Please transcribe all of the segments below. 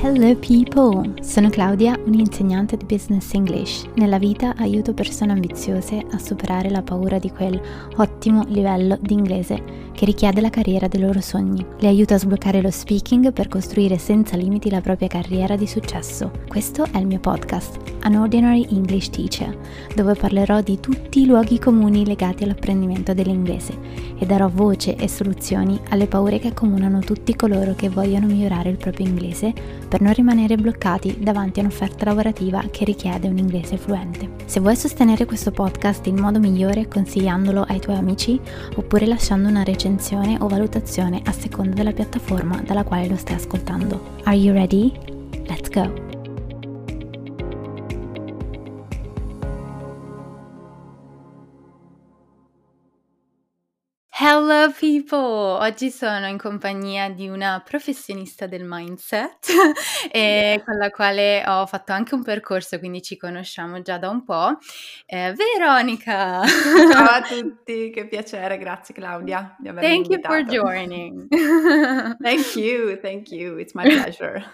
Hello people! Sono Claudia, un'insegnante di Business English. Nella vita aiuto persone ambiziose a superare la paura di quel ottimo livello di inglese che richiede la carriera dei loro sogni. Le aiuto a sbloccare lo speaking per costruire senza limiti la propria carriera di successo. Questo è il mio podcast, An Ordinary English Teacher, dove parlerò di tutti i luoghi comuni legati all'apprendimento dell'inglese e darò voce e soluzioni alle paure che accomunano tutti coloro che vogliono migliorare il proprio inglese per non rimanere bloccati davanti a un'offerta lavorativa che richiede un inglese fluente. Se vuoi sostenere questo podcast in modo migliore consigliandolo ai tuoi amici oppure lasciando una recensione o valutazione a seconda della piattaforma dalla quale lo stai ascoltando. Are you ready? Let's go! Hello people! Oggi sono in compagnia di una professionista del mindset e con la quale ho fatto anche un percorso, quindi ci conosciamo già da un po'. Eh, Veronica! Ciao a tutti, che piacere, grazie Claudia di avermi Thank invitato. you for joining. thank you, thank you, it's my pleasure.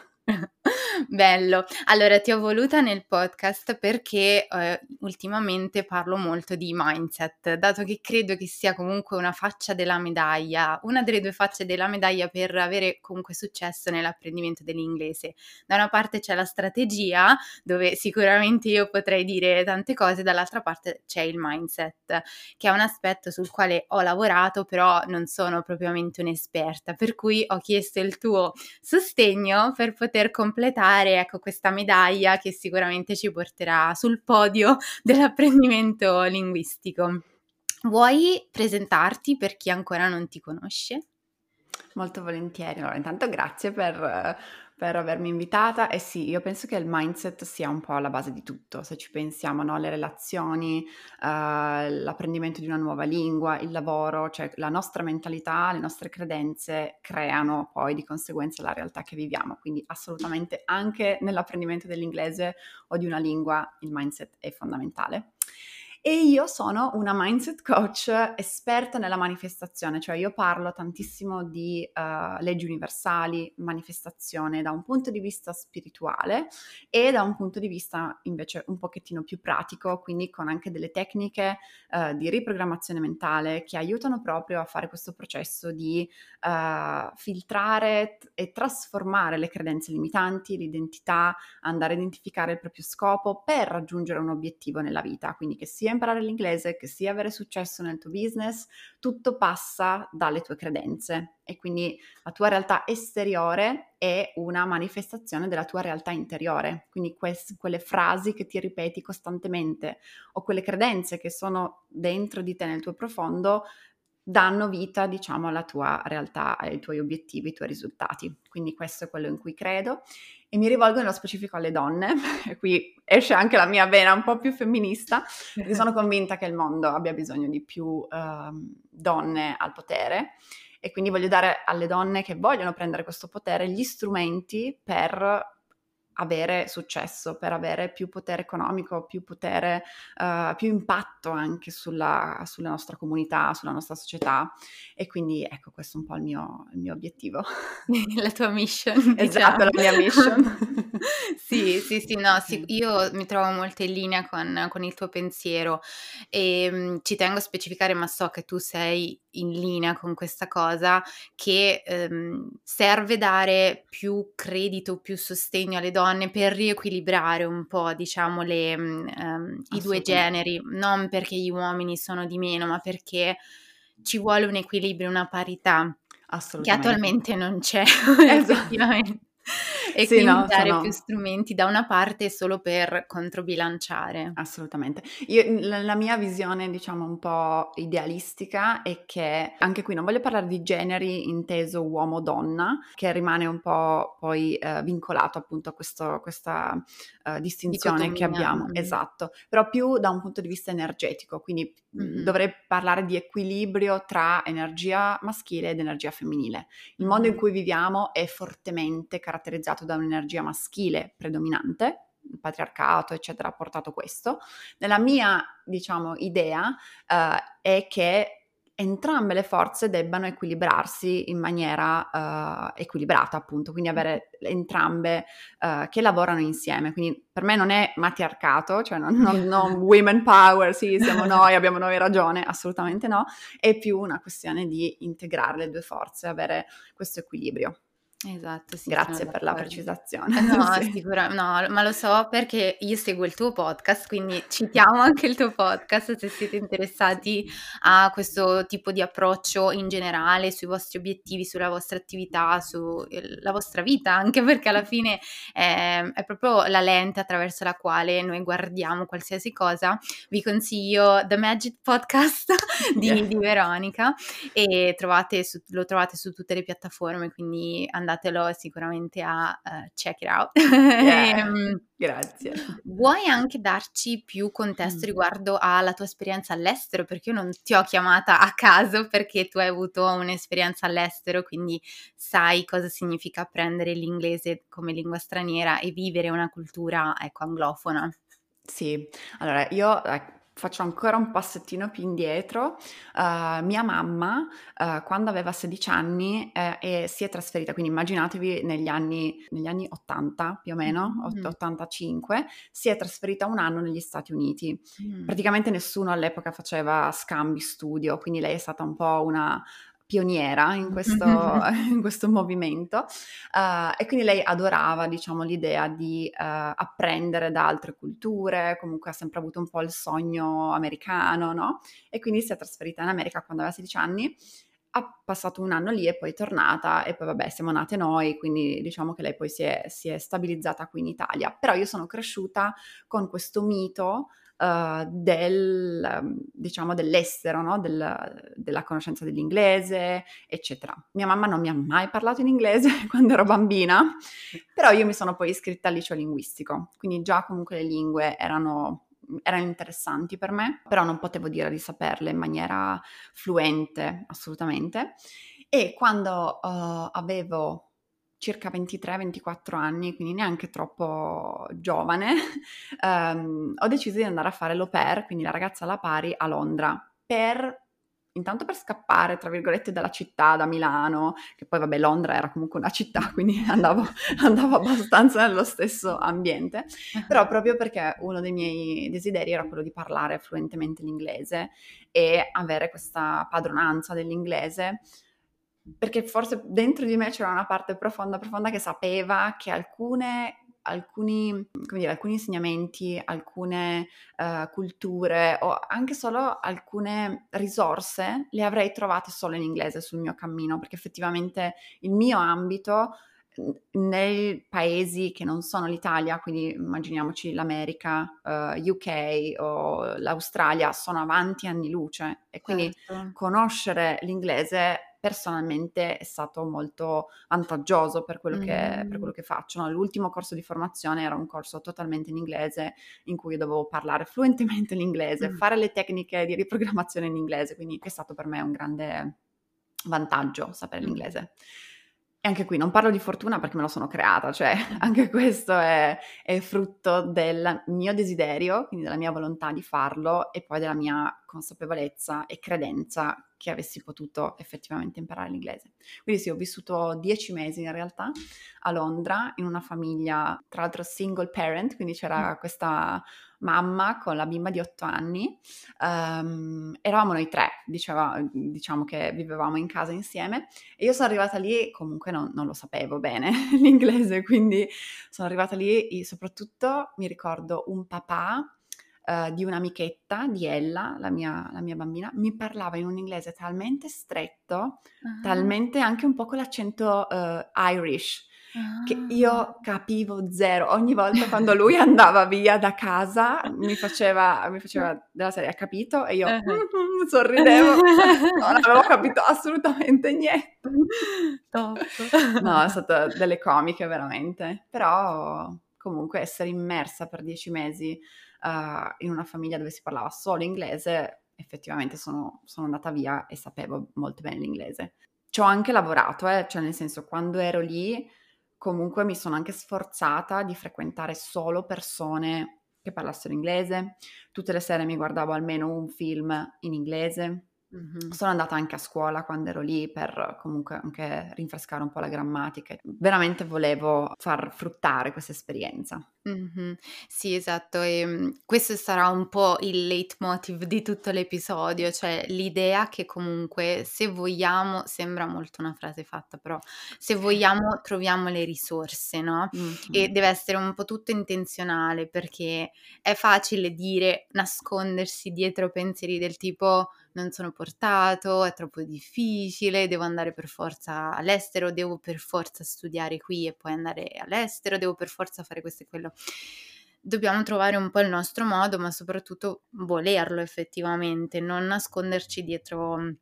Bello. Allora, ti ho voluta nel podcast perché eh, ultimamente parlo molto di mindset, dato che credo che sia comunque una faccia della medaglia, una delle due facce della medaglia per avere comunque successo nell'apprendimento dell'inglese. Da una parte c'è la strategia, dove sicuramente io potrei dire tante cose, dall'altra parte c'è il mindset, che è un aspetto sul quale ho lavorato, però non sono propriamente un'esperta, per cui ho chiesto il tuo sostegno per poter poter completare ecco, questa medaglia che sicuramente ci porterà sul podio dell'apprendimento linguistico. Vuoi presentarti per chi ancora non ti conosce? Molto volentieri. Allora, intanto grazie per per avermi invitata e sì, io penso che il mindset sia un po' alla base di tutto, se ci pensiamo, no? le relazioni, uh, l'apprendimento di una nuova lingua, il lavoro, cioè la nostra mentalità, le nostre credenze creano poi di conseguenza la realtà che viviamo, quindi assolutamente anche nell'apprendimento dell'inglese o di una lingua il mindset è fondamentale. E io sono una mindset coach esperta nella manifestazione, cioè io parlo tantissimo di uh, leggi universali, manifestazione da un punto di vista spirituale e da un punto di vista invece un pochettino più pratico, quindi con anche delle tecniche uh, di riprogrammazione mentale che aiutano proprio a fare questo processo di uh, filtrare t- e trasformare le credenze limitanti, l'identità, andare a identificare il proprio scopo per raggiungere un obiettivo nella vita, quindi che sia imparare l'inglese, che sia avere successo nel tuo business, tutto passa dalle tue credenze e quindi la tua realtà esteriore è una manifestazione della tua realtà interiore. Quindi que- quelle frasi che ti ripeti costantemente o quelle credenze che sono dentro di te nel tuo profondo danno vita, diciamo, alla tua realtà, ai tuoi obiettivi, ai tuoi risultati. Quindi questo è quello in cui credo e mi rivolgo nello specifico alle donne, qui esce anche la mia vena un po' più femminista, perché sono convinta che il mondo abbia bisogno di più uh, donne al potere. E quindi voglio dare alle donne che vogliono prendere questo potere gli strumenti per avere successo, per avere più potere economico, più potere, uh, più impatto anche sulla, sulla, nostra comunità, sulla nostra società. E quindi ecco, questo è un po' il mio, il mio obiettivo. la tua mission. Esatto, diciamo. la mia mission. sì, sì, sì, no, sì, io mi trovo molto in linea con, con il tuo pensiero e um, ci tengo a specificare, ma so che tu sei in linea con questa cosa, che um, serve dare più credito, più sostegno alle donne per riequilibrare un po', diciamo, le, um, i due generi, non perché gli uomini sono di meno, ma perché ci vuole un equilibrio, una parità che attualmente non c'è esatto. effettivamente e sì, quindi no, dare sono... più strumenti da una parte solo per controbilanciare. Assolutamente. Io, la, la, mia visione, diciamo, un po' idealistica è che anche qui non voglio parlare di generi inteso uomo-donna, che rimane un po' poi eh, vincolato appunto a questo, questa uh, distinzione che abbiamo. Esatto, però più da un punto di vista energetico, quindi mm-hmm. dovrei parlare di equilibrio tra energia maschile ed energia femminile. Il mondo in cui viviamo è fortemente caratterizzato da un'energia maschile predominante, il patriarcato, eccetera, ha portato questo. Nella mia, diciamo, idea uh, è che entrambe le forze debbano equilibrarsi in maniera uh, equilibrata, appunto, quindi avere entrambe uh, che lavorano insieme. Quindi per me non è matriarcato, cioè non, non, non women power, sì, siamo noi, abbiamo noi ragione, assolutamente no, è più una questione di integrare le due forze, avere questo equilibrio. Esatto, sì, Grazie per la precisazione. No, sì. sicura no, ma lo so perché io seguo il tuo podcast, quindi citiamo anche il tuo podcast se siete interessati a questo tipo di approccio in generale, sui vostri obiettivi, sulla vostra attività, sulla vostra vita, anche perché alla fine è, è proprio la lente attraverso la quale noi guardiamo qualsiasi cosa. Vi consiglio The Magic Podcast di, yeah. di Veronica e trovate su, lo trovate su tutte le piattaforme, quindi andate andatelo sicuramente a uh, check it out. Yeah, ehm, grazie. Vuoi anche darci più contesto mm. riguardo alla tua esperienza all'estero? Perché io non ti ho chiamata a caso perché tu hai avuto un'esperienza all'estero, quindi sai cosa significa apprendere l'inglese come lingua straniera e vivere una cultura ecco, anglofona. Sì, allora io faccio ancora un passettino più indietro, uh, mia mamma uh, quando aveva 16 anni eh, si è trasferita, quindi immaginatevi negli anni, negli anni 80 più o meno, mm-hmm. 85, si è trasferita un anno negli Stati Uniti. Mm. Praticamente nessuno all'epoca faceva scambi studio, quindi lei è stata un po' una pioniera in questo, in questo movimento uh, e quindi lei adorava diciamo l'idea di uh, apprendere da altre culture, comunque ha sempre avuto un po' il sogno americano, no? E quindi si è trasferita in America quando aveva 16 anni ha passato un anno lì e poi è tornata e poi vabbè siamo nate noi, quindi diciamo che lei poi si è, si è stabilizzata qui in Italia. Però io sono cresciuta con questo mito uh, del, diciamo, dell'estero, no? del, della conoscenza dell'inglese, eccetera. Mia mamma non mi ha mai parlato in inglese quando ero bambina, però io mi sono poi iscritta al liceo linguistico, quindi già comunque le lingue erano erano interessanti per me, però non potevo dire di saperle in maniera fluente, assolutamente. E quando uh, avevo circa 23-24 anni, quindi neanche troppo giovane, um, ho deciso di andare a fare l'au pair, quindi la ragazza alla pari, a Londra, per intanto per scappare, tra virgolette, dalla città, da Milano, che poi vabbè Londra era comunque una città, quindi andavo, andavo abbastanza nello stesso ambiente, però proprio perché uno dei miei desideri era quello di parlare fluentemente l'inglese e avere questa padronanza dell'inglese perché forse dentro di me c'era una parte profonda, profonda che sapeva che alcune alcuni, dire, alcuni, insegnamenti, alcune uh, culture o anche solo alcune risorse le avrei trovate solo in inglese sul mio cammino, perché effettivamente il mio ambito nei paesi che non sono l'Italia, quindi immaginiamoci l'America, uh, eh, UK o l'Australia, sono avanti anni luce e quindi certo. conoscere l'inglese personalmente è stato molto vantaggioso per quello, mm. che, per quello che, faccio. No? L'ultimo corso di formazione era un corso totalmente in inglese in cui dovevo parlare fluentemente l'inglese, mm. fare le tecniche di riprogrammazione in inglese, quindi è stato per me un grande vantaggio sapere mm. E anche qui non parlo di fortuna perché me lo sono creata, cioè anche questo è, è, frutto del mio desiderio, quindi della mia volontà di farlo e poi della mia consapevolezza e credenza che avessi potuto effettivamente imparare l'inglese. Quindi sì, ho vissuto dieci mesi in realtà a Londra in una famiglia, tra l'altro single parent, quindi c'era mm. questa mamma con la bimba di otto anni. Um, eravamo noi tre, diceva, diciamo che vivevamo in casa insieme e io sono arrivata lì comunque non, non lo sapevo bene l'inglese, quindi sono arrivata lì e soprattutto mi ricordo un papà uh, di un'amichetta di Ella, la mia, la mia, bambina, mi parlava in un inglese talmente stretto, uh-huh. talmente anche un po' con l'accento uh, Irish, che io ah. capivo zero. Ogni volta quando lui andava via da casa mi faceva, mi faceva della serie, ha capito? E io uh-huh. sorridevo, non avevo capito assolutamente niente. No, è stato delle comiche veramente, però comunque essere immersa per dieci mesi uh, in una famiglia dove si parlava solo inglese, effettivamente sono, sono andata via e sapevo molto bene l'inglese. Ci ho anche lavorato, eh, cioè nel senso quando ero lì comunque mi sono anche sforzata di frequentare solo persone che parlassero inglese. Tutte le sere mi guardavo almeno un film in inglese. Mm-hmm. Sono andata anche a scuola quando ero lì per comunque anche rinfrescare un po' la grammatica. Veramente volevo far fruttare questa esperienza. Mm-hmm. Sì, esatto, e ehm, questo sarà un po' il leitmotiv di tutto l'episodio, cioè l'idea che comunque se vogliamo, sembra molto una frase fatta, però se vogliamo troviamo le risorse, no? E deve essere un po' tutto intenzionale perché è facile dire nascondersi dietro pensieri del tipo non sono portato, è troppo difficile, devo andare per forza all'estero, devo per forza studiare qui e poi andare all'estero, devo per forza fare questo e quello. Dobbiamo trovare un po' il nostro modo, ma soprattutto volerlo effettivamente, non nasconderci dietro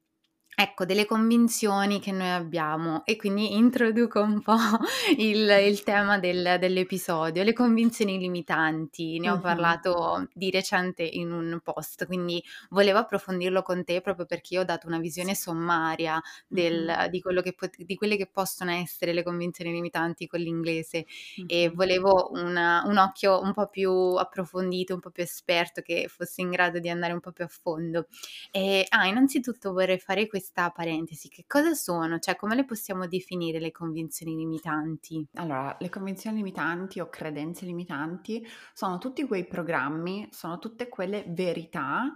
Ecco, delle convinzioni che noi abbiamo e quindi introduco un po' il, il tema del, dell'episodio, le convinzioni limitanti, ne ho uh-huh. parlato di recente in un post, quindi volevo approfondirlo con te proprio perché io ho dato una visione sommaria del, uh-huh. di, che, di, quelle che possono essere le convinzioni limitanti con l'inglese uh-huh. e volevo una, un occhio un po' più approfondito, un po' più esperto che fosse in grado di andare un po' più a fondo. E, ah, innanzitutto vorrei fare questo questa parentesi, che cosa sono? Cioè, come le possiamo definire le convinzioni limitanti? Allora, le convinzioni limitanti o credenze limitanti sono tutti quei programmi, sono tutte quelle verità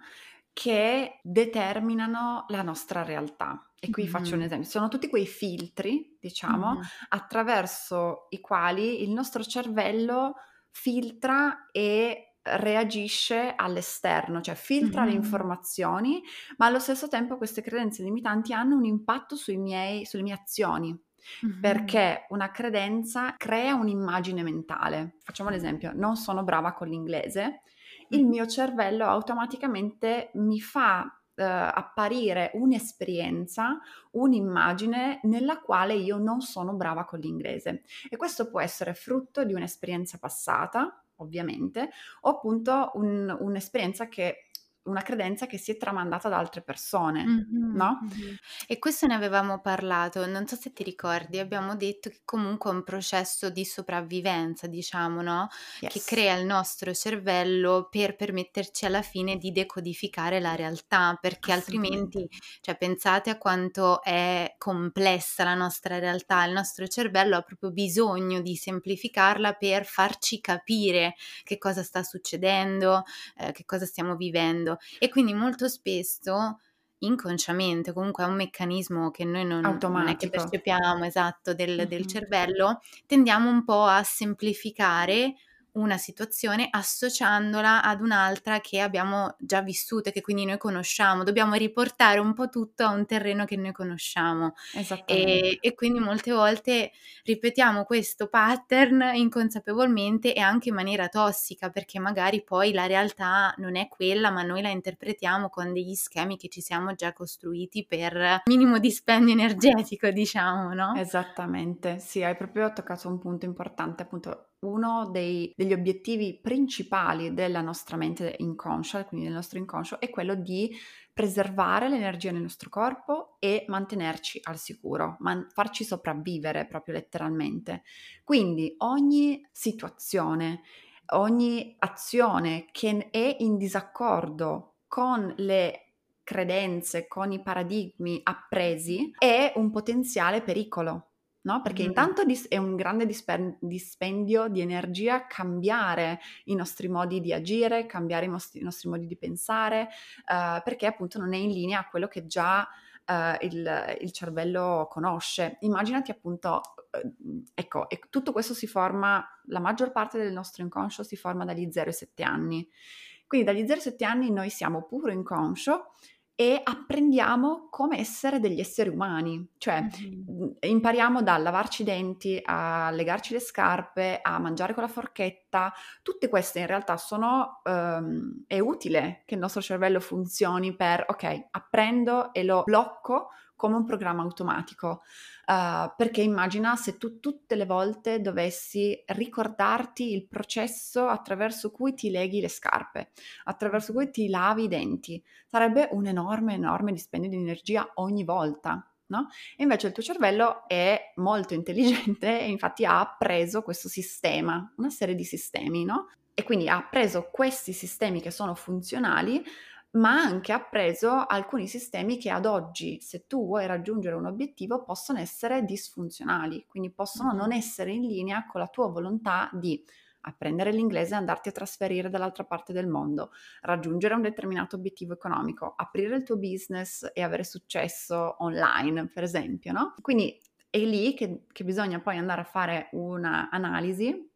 che determinano la nostra realtà. E qui mm-hmm. faccio un esempio, sono tutti quei filtri, diciamo, mm-hmm. attraverso i quali il nostro cervello filtra e reagisce all'esterno, cioè filtra mm-hmm. le informazioni, ma allo stesso tempo queste credenze limitanti hanno un impatto sui miei, sulle mie azioni. Mm-hmm. Perché una credenza crea un'immagine mentale. Facciamo l'esempio, non sono brava con l'inglese, il mio cervello automaticamente mi fa Uh, apparire un'esperienza, un'immagine nella quale io non sono brava con l'inglese. E questo può essere frutto di un'esperienza passata, ovviamente, o appunto un, un'esperienza che una credenza che si è tramandata da altre persone, mm-hmm, no? Mm-hmm. E questo ne avevamo parlato, non so se ti ricordi, abbiamo detto che comunque è un processo di sopravvivenza, diciamo, no? Yes. Che crea il nostro cervello per permetterci alla fine di decodificare la realtà, perché altrimenti, cioè pensate a quanto è complessa la nostra realtà, il nostro cervello ha proprio bisogno di semplificarla per farci capire che cosa sta succedendo, eh, che cosa stiamo vivendo e quindi molto spesso inconsciamente, comunque è un meccanismo che noi non, non è che percepiamo esatto del, mm-hmm. del cervello, tendiamo un po' a semplificare una situazione associandola ad un'altra che abbiamo già vissuto e che quindi noi conosciamo. Dobbiamo riportare un po' tutto a un terreno che noi conosciamo. E, e, quindi molte volte ripetiamo questo pattern inconsapevolmente e anche in maniera tossica perché magari poi la realtà non è quella ma noi la interpretiamo con degli schemi che ci siamo già costruiti per minimo dispendio energetico diciamo no? Esattamente, sì hai proprio toccato un punto importante appunto uno dei, degli obiettivi principali della nostra mente inconscia, quindi del nostro inconscio, è quello di preservare l'energia nel nostro corpo e mantenerci al sicuro, man- farci sopravvivere proprio letteralmente. Quindi ogni situazione, ogni azione che è in disaccordo con le credenze, con i paradigmi appresi, è un potenziale pericolo no? Perché mm. intanto è un grande dispen- dispendio di energia cambiare i nostri modi di agire, cambiare i nostri, i nostri modi di pensare, uh, perché appunto non è in linea a quello che già uh, il, il, cervello conosce. Immaginati appunto, uh, ecco, e tutto questo si forma, la maggior parte del nostro inconscio si forma dagli 0 ai 7 anni. Quindi dagli 0 ai 7 anni noi siamo puro inconscio e apprendiamo come essere degli esseri umani, cioè mm-hmm. impariamo da lavarci i denti a legarci le scarpe, a mangiare con la forchetta, tutte queste in realtà sono, um, è utile che il nostro cervello funzioni per, ok, apprendo e lo blocco come un programma automatico, uh, perché immagina se tu tutte le volte dovessi ricordarti il processo attraverso cui ti leghi le scarpe, attraverso cui ti lavi i denti, sarebbe un enorme, enorme dispendio di energia ogni volta. No? E invece il tuo cervello è molto intelligente e infatti ha appreso questo sistema, una serie di sistemi, no? E quindi ha preso questi sistemi che sono funzionali ma anche ha preso alcuni sistemi che ad oggi, se tu vuoi raggiungere un obiettivo, possono essere disfunzionali, quindi possono non essere in linea con la tua volontà di apprendere l'inglese e andarti a trasferire dall'altra parte del mondo, raggiungere un determinato obiettivo economico, aprire il tuo business e avere successo online, per esempio, no? Quindi è lì che, che bisogna poi andare a fare un'analisi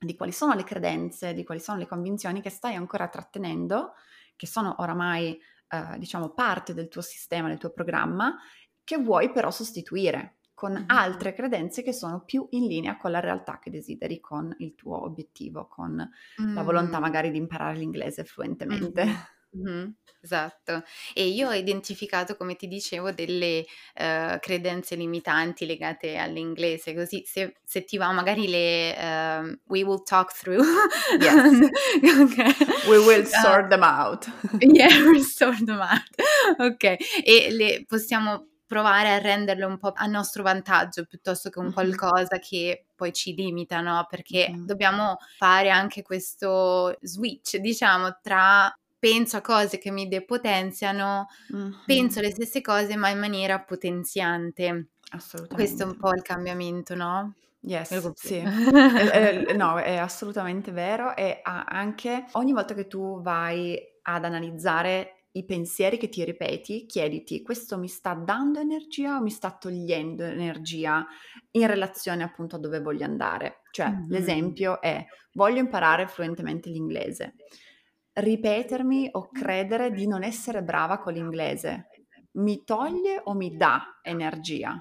di quali sono le credenze, di quali sono le convinzioni che stai ancora trattenendo, che sono oramai, eh, diciamo, parte del tuo sistema, del tuo programma, che vuoi però sostituire con altre credenze che sono più in linea con la realtà che desideri, con il tuo obiettivo, con mm. la volontà mm. magari di imparare l'inglese fluentemente. Mm-hmm. Mm-hmm. Esatto, e io ho identificato, come ti dicevo, delle uh, credenze limitanti legate all'inglese, così se, se ti va magari le uh, we will talk through. Yes. okay. We will sort uh, them out. yeah, we'll sort them out. Ok, e le possiamo provare a renderle un po' a nostro vantaggio piuttosto che un qualcosa che poi ci limita, no? Perché mm. dobbiamo fare anche questo switch, diciamo, tra penso a cose che mi depotenziano, mm-hmm. penso le stesse cose ma in maniera potenziante. Assolutamente. Questo è un po' il cambiamento, no? Yes, sì, eh, eh, no, è assolutamente vero e anche ogni volta che tu vai ad analizzare i pensieri che ti ripeti, chiediti questo mi sta dando energia o mi sta togliendo energia in relazione appunto a dove voglio andare. Cioè, mm-hmm. l'esempio è voglio imparare fluentemente l'inglese. Ripetermi o credere di non essere brava con l'inglese mi toglie o mi dà energia?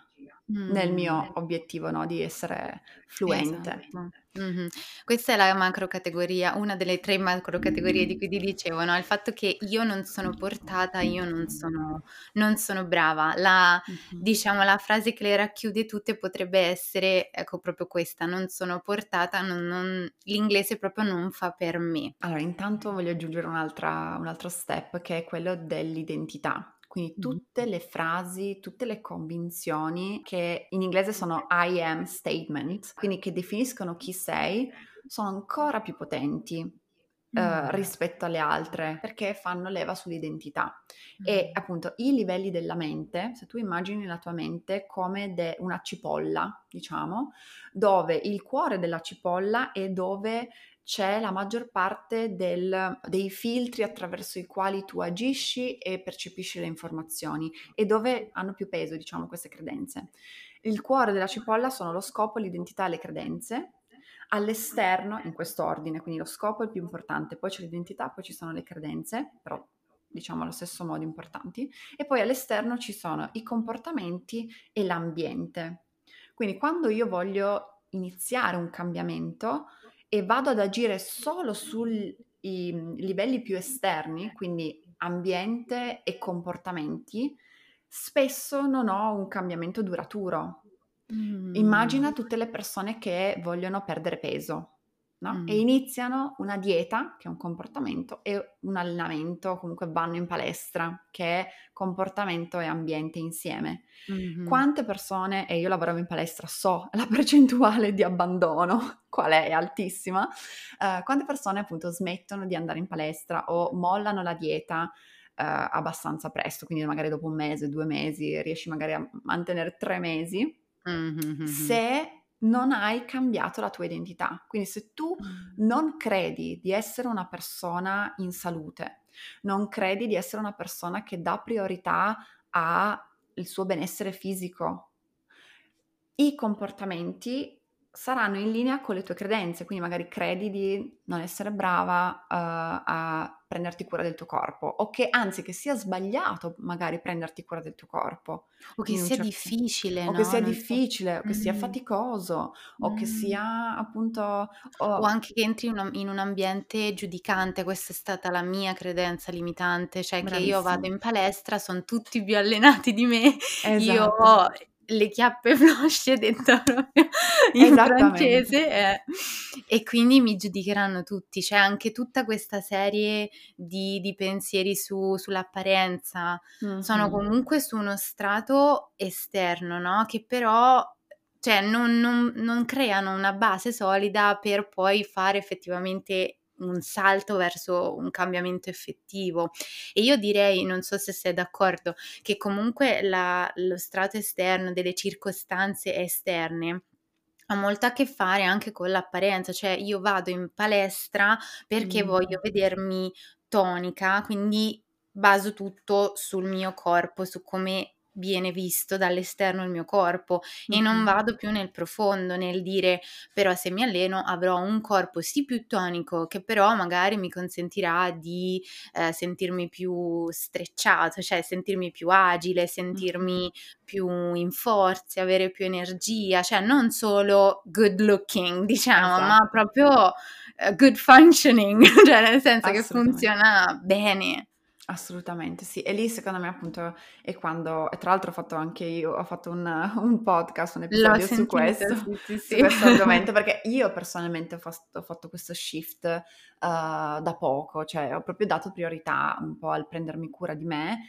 Nel mio mm. obiettivo no, di essere fluente. Esatto. Mm-hmm. Questa è la macro categoria, una delle tre macro categorie di cui ti dicevo, no? il fatto che io non sono portata, io non sono, non sono brava. La, mm-hmm. diciamo, la frase che le racchiude tutte potrebbe essere, ecco, proprio questa, non sono portata, non, non, l'inglese proprio non fa per me. Allora, intanto voglio aggiungere un altro step che è quello dell'identità. Quindi tutte le frasi, tutte le convinzioni che in inglese sono I am statement, quindi che definiscono chi sei, sono ancora più potenti uh, rispetto alle altre perché fanno leva sull'identità. Mm. E appunto i livelli della mente, se tu immagini la tua mente come de- una cipolla, diciamo, dove il cuore della cipolla è dove c'è la maggior parte del, dei filtri attraverso i quali tu agisci e percepisci le informazioni e dove hanno più peso, diciamo, queste credenze. Il cuore della cipolla sono lo scopo, l'identità e le credenze. All'esterno, in questo ordine, quindi lo scopo è il più importante, poi c'è l'identità, poi ci sono le credenze, però diciamo allo stesso modo importanti, e poi all'esterno ci sono i comportamenti e l'ambiente. Quindi quando io voglio iniziare un cambiamento, e vado ad agire solo sui livelli più esterni, quindi ambiente e comportamenti, spesso non ho un cambiamento duraturo. Mm. Immagina tutte le persone che vogliono perdere peso no? Mm. E iniziano una dieta, che è un comportamento, e un allenamento, comunque vanno in palestra, che è comportamento e ambiente insieme. Mm-hmm. Quante persone, e io lavoravo in palestra, so la percentuale di abbandono, qual è, è altissima, uh, quante persone appunto smettono di andare in palestra o mollano la dieta Uh, abbastanza presto, quindi magari dopo un mese, due mesi, riesci magari a mantenere tre mesi, mm-hmm. se non hai cambiato la tua identità. Quindi se tu mm. non credi di essere una persona in salute, non credi di essere una persona che dà priorità al suo benessere fisico, i comportamenti saranno in linea con le tue credenze, quindi magari credi di non essere brava uh, a prenderti cura del tuo corpo o che anzi che sia sbagliato magari prenderti cura del tuo corpo o che sia certo... difficile o no? che sia non difficile so. o che sia mm. faticoso mm. o che mm. sia appunto o... o anche che entri in un, in un, ambiente giudicante questa è stata la mia credenza limitante cioè Bravissimo. che io vado in palestra sono tutti più allenati di me esatto. io le chiappe flosce proprio in francese eh, e quindi mi giudicheranno tutti, c'è anche tutta questa serie di, di pensieri su, sull'apparenza, mm-hmm. sono comunque su uno strato esterno, no? Che però cioè, non, non, non creano una base solida per poi fare effettivamente un salto verso un cambiamento effettivo. E io direi, non so se sei d'accordo, che comunque la, lo strato esterno delle circostanze esterne ha molto a che fare anche con l'apparenza, cioè io vado in palestra perché mm. voglio vedermi tonica, quindi baso tutto sul mio corpo, su come viene visto dall'esterno il mio corpo e non vado più nel profondo nel dire però se mi alleno avrò un corpo sì più tonico che però magari mi consentirà di eh, sentirmi più strecciato, cioè sentirmi più agile, sentirmi più in forza, avere più energia, cioè non solo good looking, diciamo, esatto. ma proprio uh, good functioning, cioè nel senso che funziona bene. Assolutamente sì, e lì secondo me appunto è quando, e tra l'altro ho fatto anche io, ho fatto un, un podcast, un episodio su sentito, questo, sì, sì, sì. su questo argomento, perché io personalmente ho fatto, ho fatto questo shift uh, da poco, cioè ho proprio dato priorità un po' al prendermi cura di me,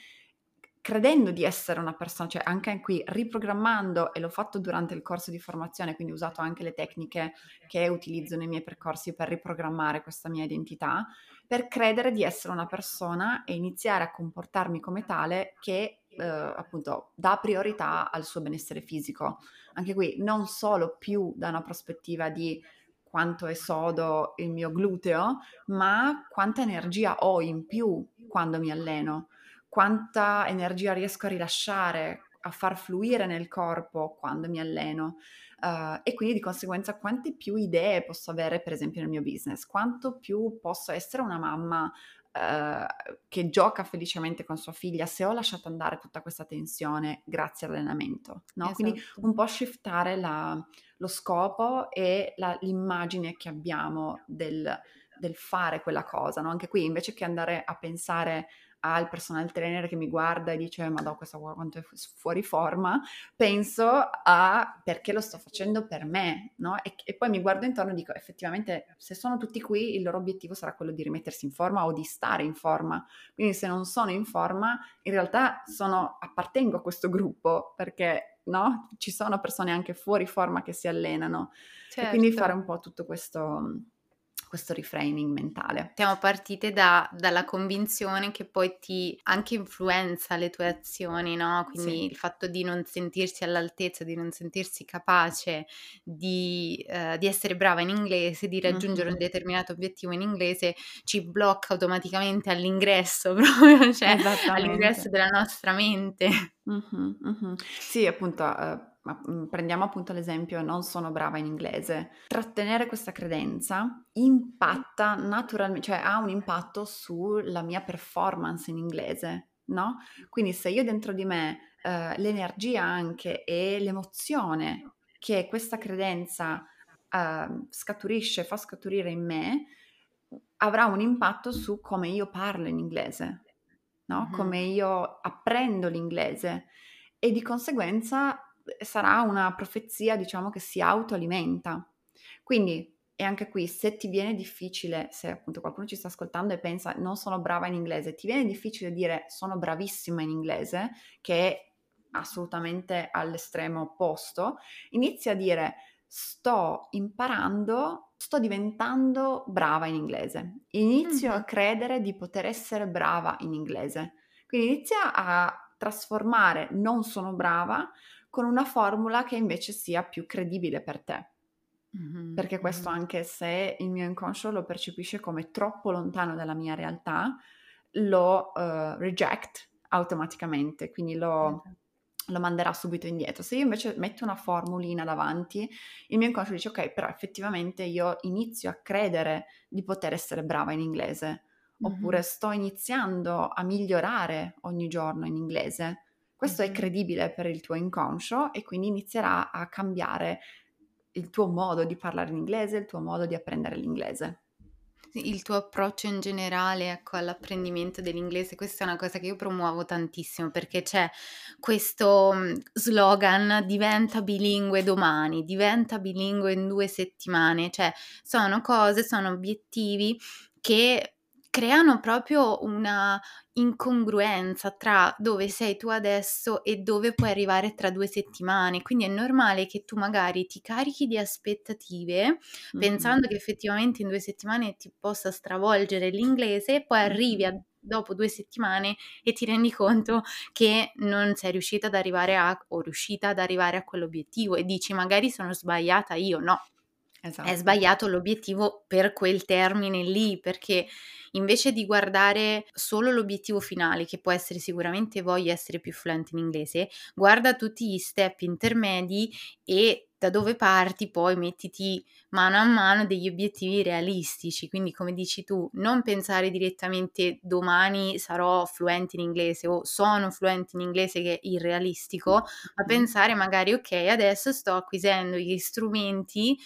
credendo di essere una persona, cioè anche qui riprogrammando, e l'ho fatto durante il corso di formazione, quindi ho usato anche le tecniche che utilizzo nei miei percorsi per riprogrammare questa mia identità, per credere di essere una persona e iniziare a comportarmi come tale che eh, appunto dà priorità al suo benessere fisico. Anche qui non solo più da una prospettiva di quanto è sodo il mio gluteo, ma quanta energia ho in più quando mi alleno, quanta energia riesco a rilasciare, a far fluire nel corpo quando mi alleno. Uh, e quindi di conseguenza quante più idee posso avere per esempio nel mio business, quanto più posso essere una mamma uh, che gioca felicemente con sua figlia se ho lasciato andare tutta questa tensione grazie all'allenamento, no? Esatto. Quindi un po' shiftare la, lo scopo e la, l'immagine che abbiamo del, del fare quella cosa, no? Anche qui invece che andare a pensare al personal trainer che mi guarda e dice ma no questa quanto è fuori forma, penso a perché lo sto facendo per me, no? E, e, poi mi guardo intorno e dico effettivamente se sono tutti qui il loro obiettivo sarà quello di rimettersi in forma o di stare in forma, quindi se non sono in forma in realtà sono, appartengo a questo gruppo perché no? Ci sono persone anche fuori forma che si allenano certo. e quindi fare un po' tutto questo questo reframing mentale. Siamo partite da, dalla convinzione che poi ti anche influenza le tue azioni, no? Quindi sì. il fatto di non sentirsi all'altezza, di non sentirsi capace di, uh, di essere brava in inglese, di raggiungere mm-hmm. un determinato obiettivo in inglese, ci blocca automaticamente all'ingresso, proprio, cioè all'ingresso della nostra mente. Mm-hmm, mm-hmm. Sì, appunto. Uh ma mm, prendiamo appunto l'esempio non sono brava in inglese, trattenere questa credenza impatta naturalmente, cioè ha un impatto sulla mia performance in inglese, no? Quindi se io dentro di me eh, l'energia anche e l'emozione che questa credenza eh, scaturisce, fa scaturire in me, avrà un impatto su come io parlo in inglese, no? Mm-hmm. Come io apprendo l'inglese e di conseguenza sarà una profezia, diciamo, che si autoalimenta. Quindi, e anche qui, se ti viene difficile, se appunto qualcuno ci sta ascoltando e pensa non sono brava in inglese, ti viene difficile dire sono bravissima in inglese, che è assolutamente all'estremo opposto, inizia a dire sto imparando, sto diventando brava in inglese, inizio mm-hmm. a credere di poter essere brava in inglese. Quindi inizia a trasformare non sono brava con una formula che invece sia più credibile per te. Mm-hmm. Perché questo anche se il mio inconscio lo percepisce come troppo lontano dalla mia realtà, lo uh, reject automaticamente, quindi lo, lo, manderà subito indietro. Se io invece metto una formulina davanti, il mio inconscio dice ok, però effettivamente io inizio a credere di poter essere brava in inglese, mm-hmm. oppure sto iniziando a migliorare ogni giorno in inglese questo è credibile per il tuo inconscio e quindi inizierà a cambiare il tuo modo di parlare in inglese, il tuo modo di apprendere l'inglese. Il tuo approccio in generale ecco, all'apprendimento dell'inglese, questa è una cosa che io promuovo tantissimo perché c'è questo mm, slogan diventa bilingue domani, diventa bilingue in due settimane, cioè sono cose, sono obiettivi che creano proprio una incongruenza tra dove sei tu adesso e dove puoi arrivare tra due settimane. Quindi è normale che tu magari ti carichi di aspettative mm-hmm. pensando che effettivamente in due settimane ti possa stravolgere l'inglese e poi arrivi a, dopo due settimane e ti rendi conto che non sei riuscita ad arrivare a o riuscita ad arrivare a quell'obiettivo e dici magari sono sbagliata io. No, Esatto. È sbagliato l'obiettivo per quel termine lì, perché invece di guardare solo l'obiettivo finale, che può essere sicuramente voglio essere più fluente in inglese, guarda tutti gli step intermedi e da dove parti poi mettiti mano a mano degli obiettivi realistici. Quindi, come dici tu, non pensare direttamente domani sarò fluente in inglese o sono fluente in inglese che è irrealistico, ma pensare magari ok, adesso sto acquisendo gli strumenti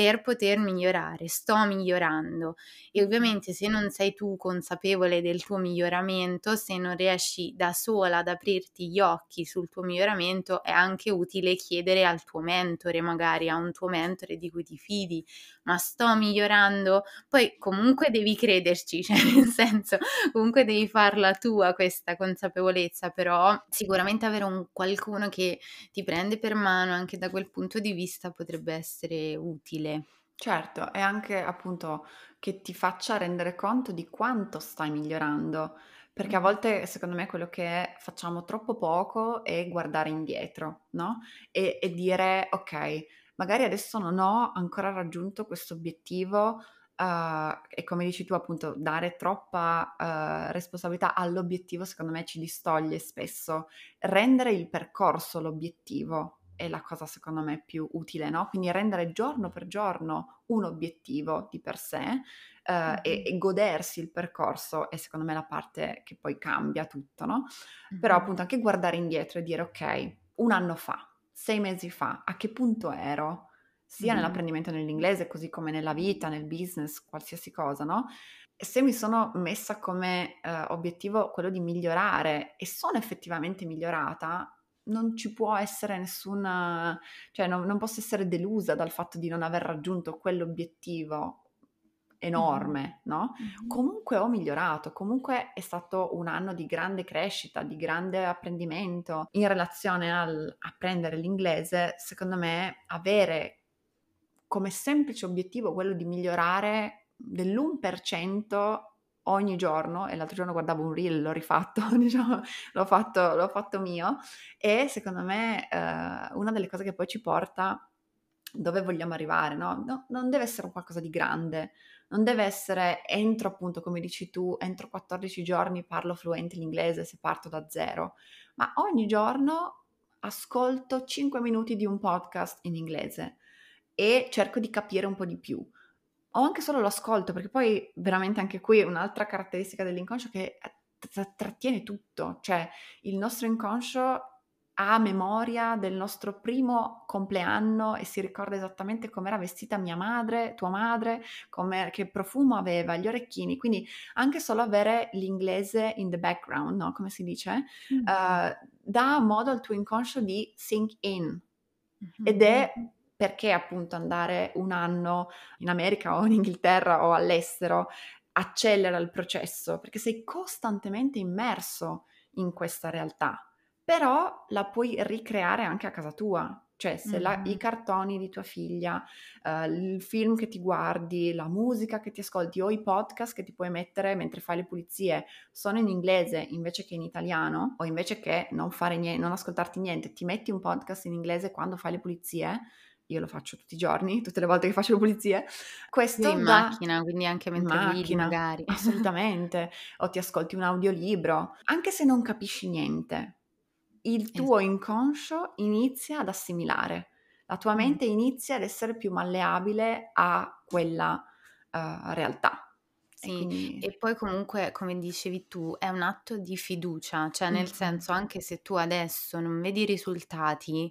per poter migliorare, sto migliorando e ovviamente se non sei tu consapevole del tuo miglioramento, se non riesci da sola ad aprirti gli occhi sul tuo miglioramento, è anche utile chiedere al tuo mentore, magari a un tuo mentore di cui ti fidi, ma sto migliorando, poi comunque devi crederci, cioè nel senso comunque devi farla tua questa consapevolezza, però sicuramente avere un qualcuno che ti prende per mano anche da quel punto di vista potrebbe essere utile. Certo, e anche appunto che ti faccia rendere conto di quanto stai migliorando, perché a volte secondo me quello che facciamo troppo poco è guardare indietro, no? E, e dire ok, magari adesso non ho ancora raggiunto questo obiettivo uh, e come dici tu appunto dare troppa uh, responsabilità all'obiettivo secondo me ci distoglie spesso. Rendere il percorso l'obiettivo è la cosa secondo me più utile, no? Quindi rendere giorno per giorno un obiettivo di per sé mm-hmm. e, e, godersi il percorso è secondo me la parte che poi cambia tutto, no? Mm-hmm. Però appunto anche guardare indietro e dire ok, un anno fa sei mesi fa, a che punto ero? Sia nell'apprendimento dell'inglese, così come nella vita, nel business, qualsiasi cosa, no? E se mi sono messa come uh, obiettivo quello di migliorare e sono effettivamente migliorata, non ci può essere nessuna, cioè non, non posso essere delusa dal fatto di non aver raggiunto quell'obiettivo enorme, no? Mm-hmm. Comunque ho migliorato, comunque è stato un anno di grande crescita, di grande apprendimento. In relazione al apprendere l'inglese, secondo me avere come semplice obiettivo quello di migliorare dell'1% ogni giorno, e l'altro giorno guardavo un reel, l'ho rifatto, diciamo, l'ho fatto, l'ho fatto mio, e secondo me eh, una delle cose che poi ci porta dove vogliamo arrivare, no? no? Non deve essere qualcosa di grande, non deve essere entro appunto, come dici tu, entro 14 giorni parlo fluente l'inglese se parto da zero, ma ogni giorno ascolto 5 minuti di un podcast in inglese e cerco di capire un po' di più. O anche solo l'ascolto, perché poi veramente anche qui un'altra caratteristica dell'inconscio che trattiene tutto, cioè il nostro inconscio ha memoria del nostro primo compleanno e si ricorda esattamente come era vestita mia madre, tua madre, che profumo aveva, gli orecchini, quindi anche solo avere l'inglese in the background, no? come si dice, mm-hmm. uh, dà modo al tuo inconscio di sink in mm-hmm. ed è perché appunto andare un anno in America o in Inghilterra o all'estero accelera il processo, perché sei costantemente immerso in questa realtà però la puoi ricreare anche a casa tua. Cioè, se mm-hmm. la, i cartoni di tua figlia, uh, il film che ti guardi, la musica che ti ascolti o i podcast che ti puoi mettere mentre fai le pulizie sono in inglese invece che in italiano, o invece che non, fare niente, non ascoltarti niente, ti metti un podcast in inglese quando fai le pulizie, io lo faccio tutti i giorni, tutte le volte che faccio le pulizie. Questo sì, in da... macchina, quindi anche mentre macchina, guidi magari. Assolutamente. o ti ascolti un audiolibro, anche se non capisci niente il tuo esatto. inconscio inizia ad assimilare, la tua mente inizia ad essere più malleabile a quella uh, realtà. Sì, e, quindi... e, poi comunque, come dicevi tu, è un atto di fiducia, cioè nel mm-hmm. senso anche se tu adesso non vedi i risultati,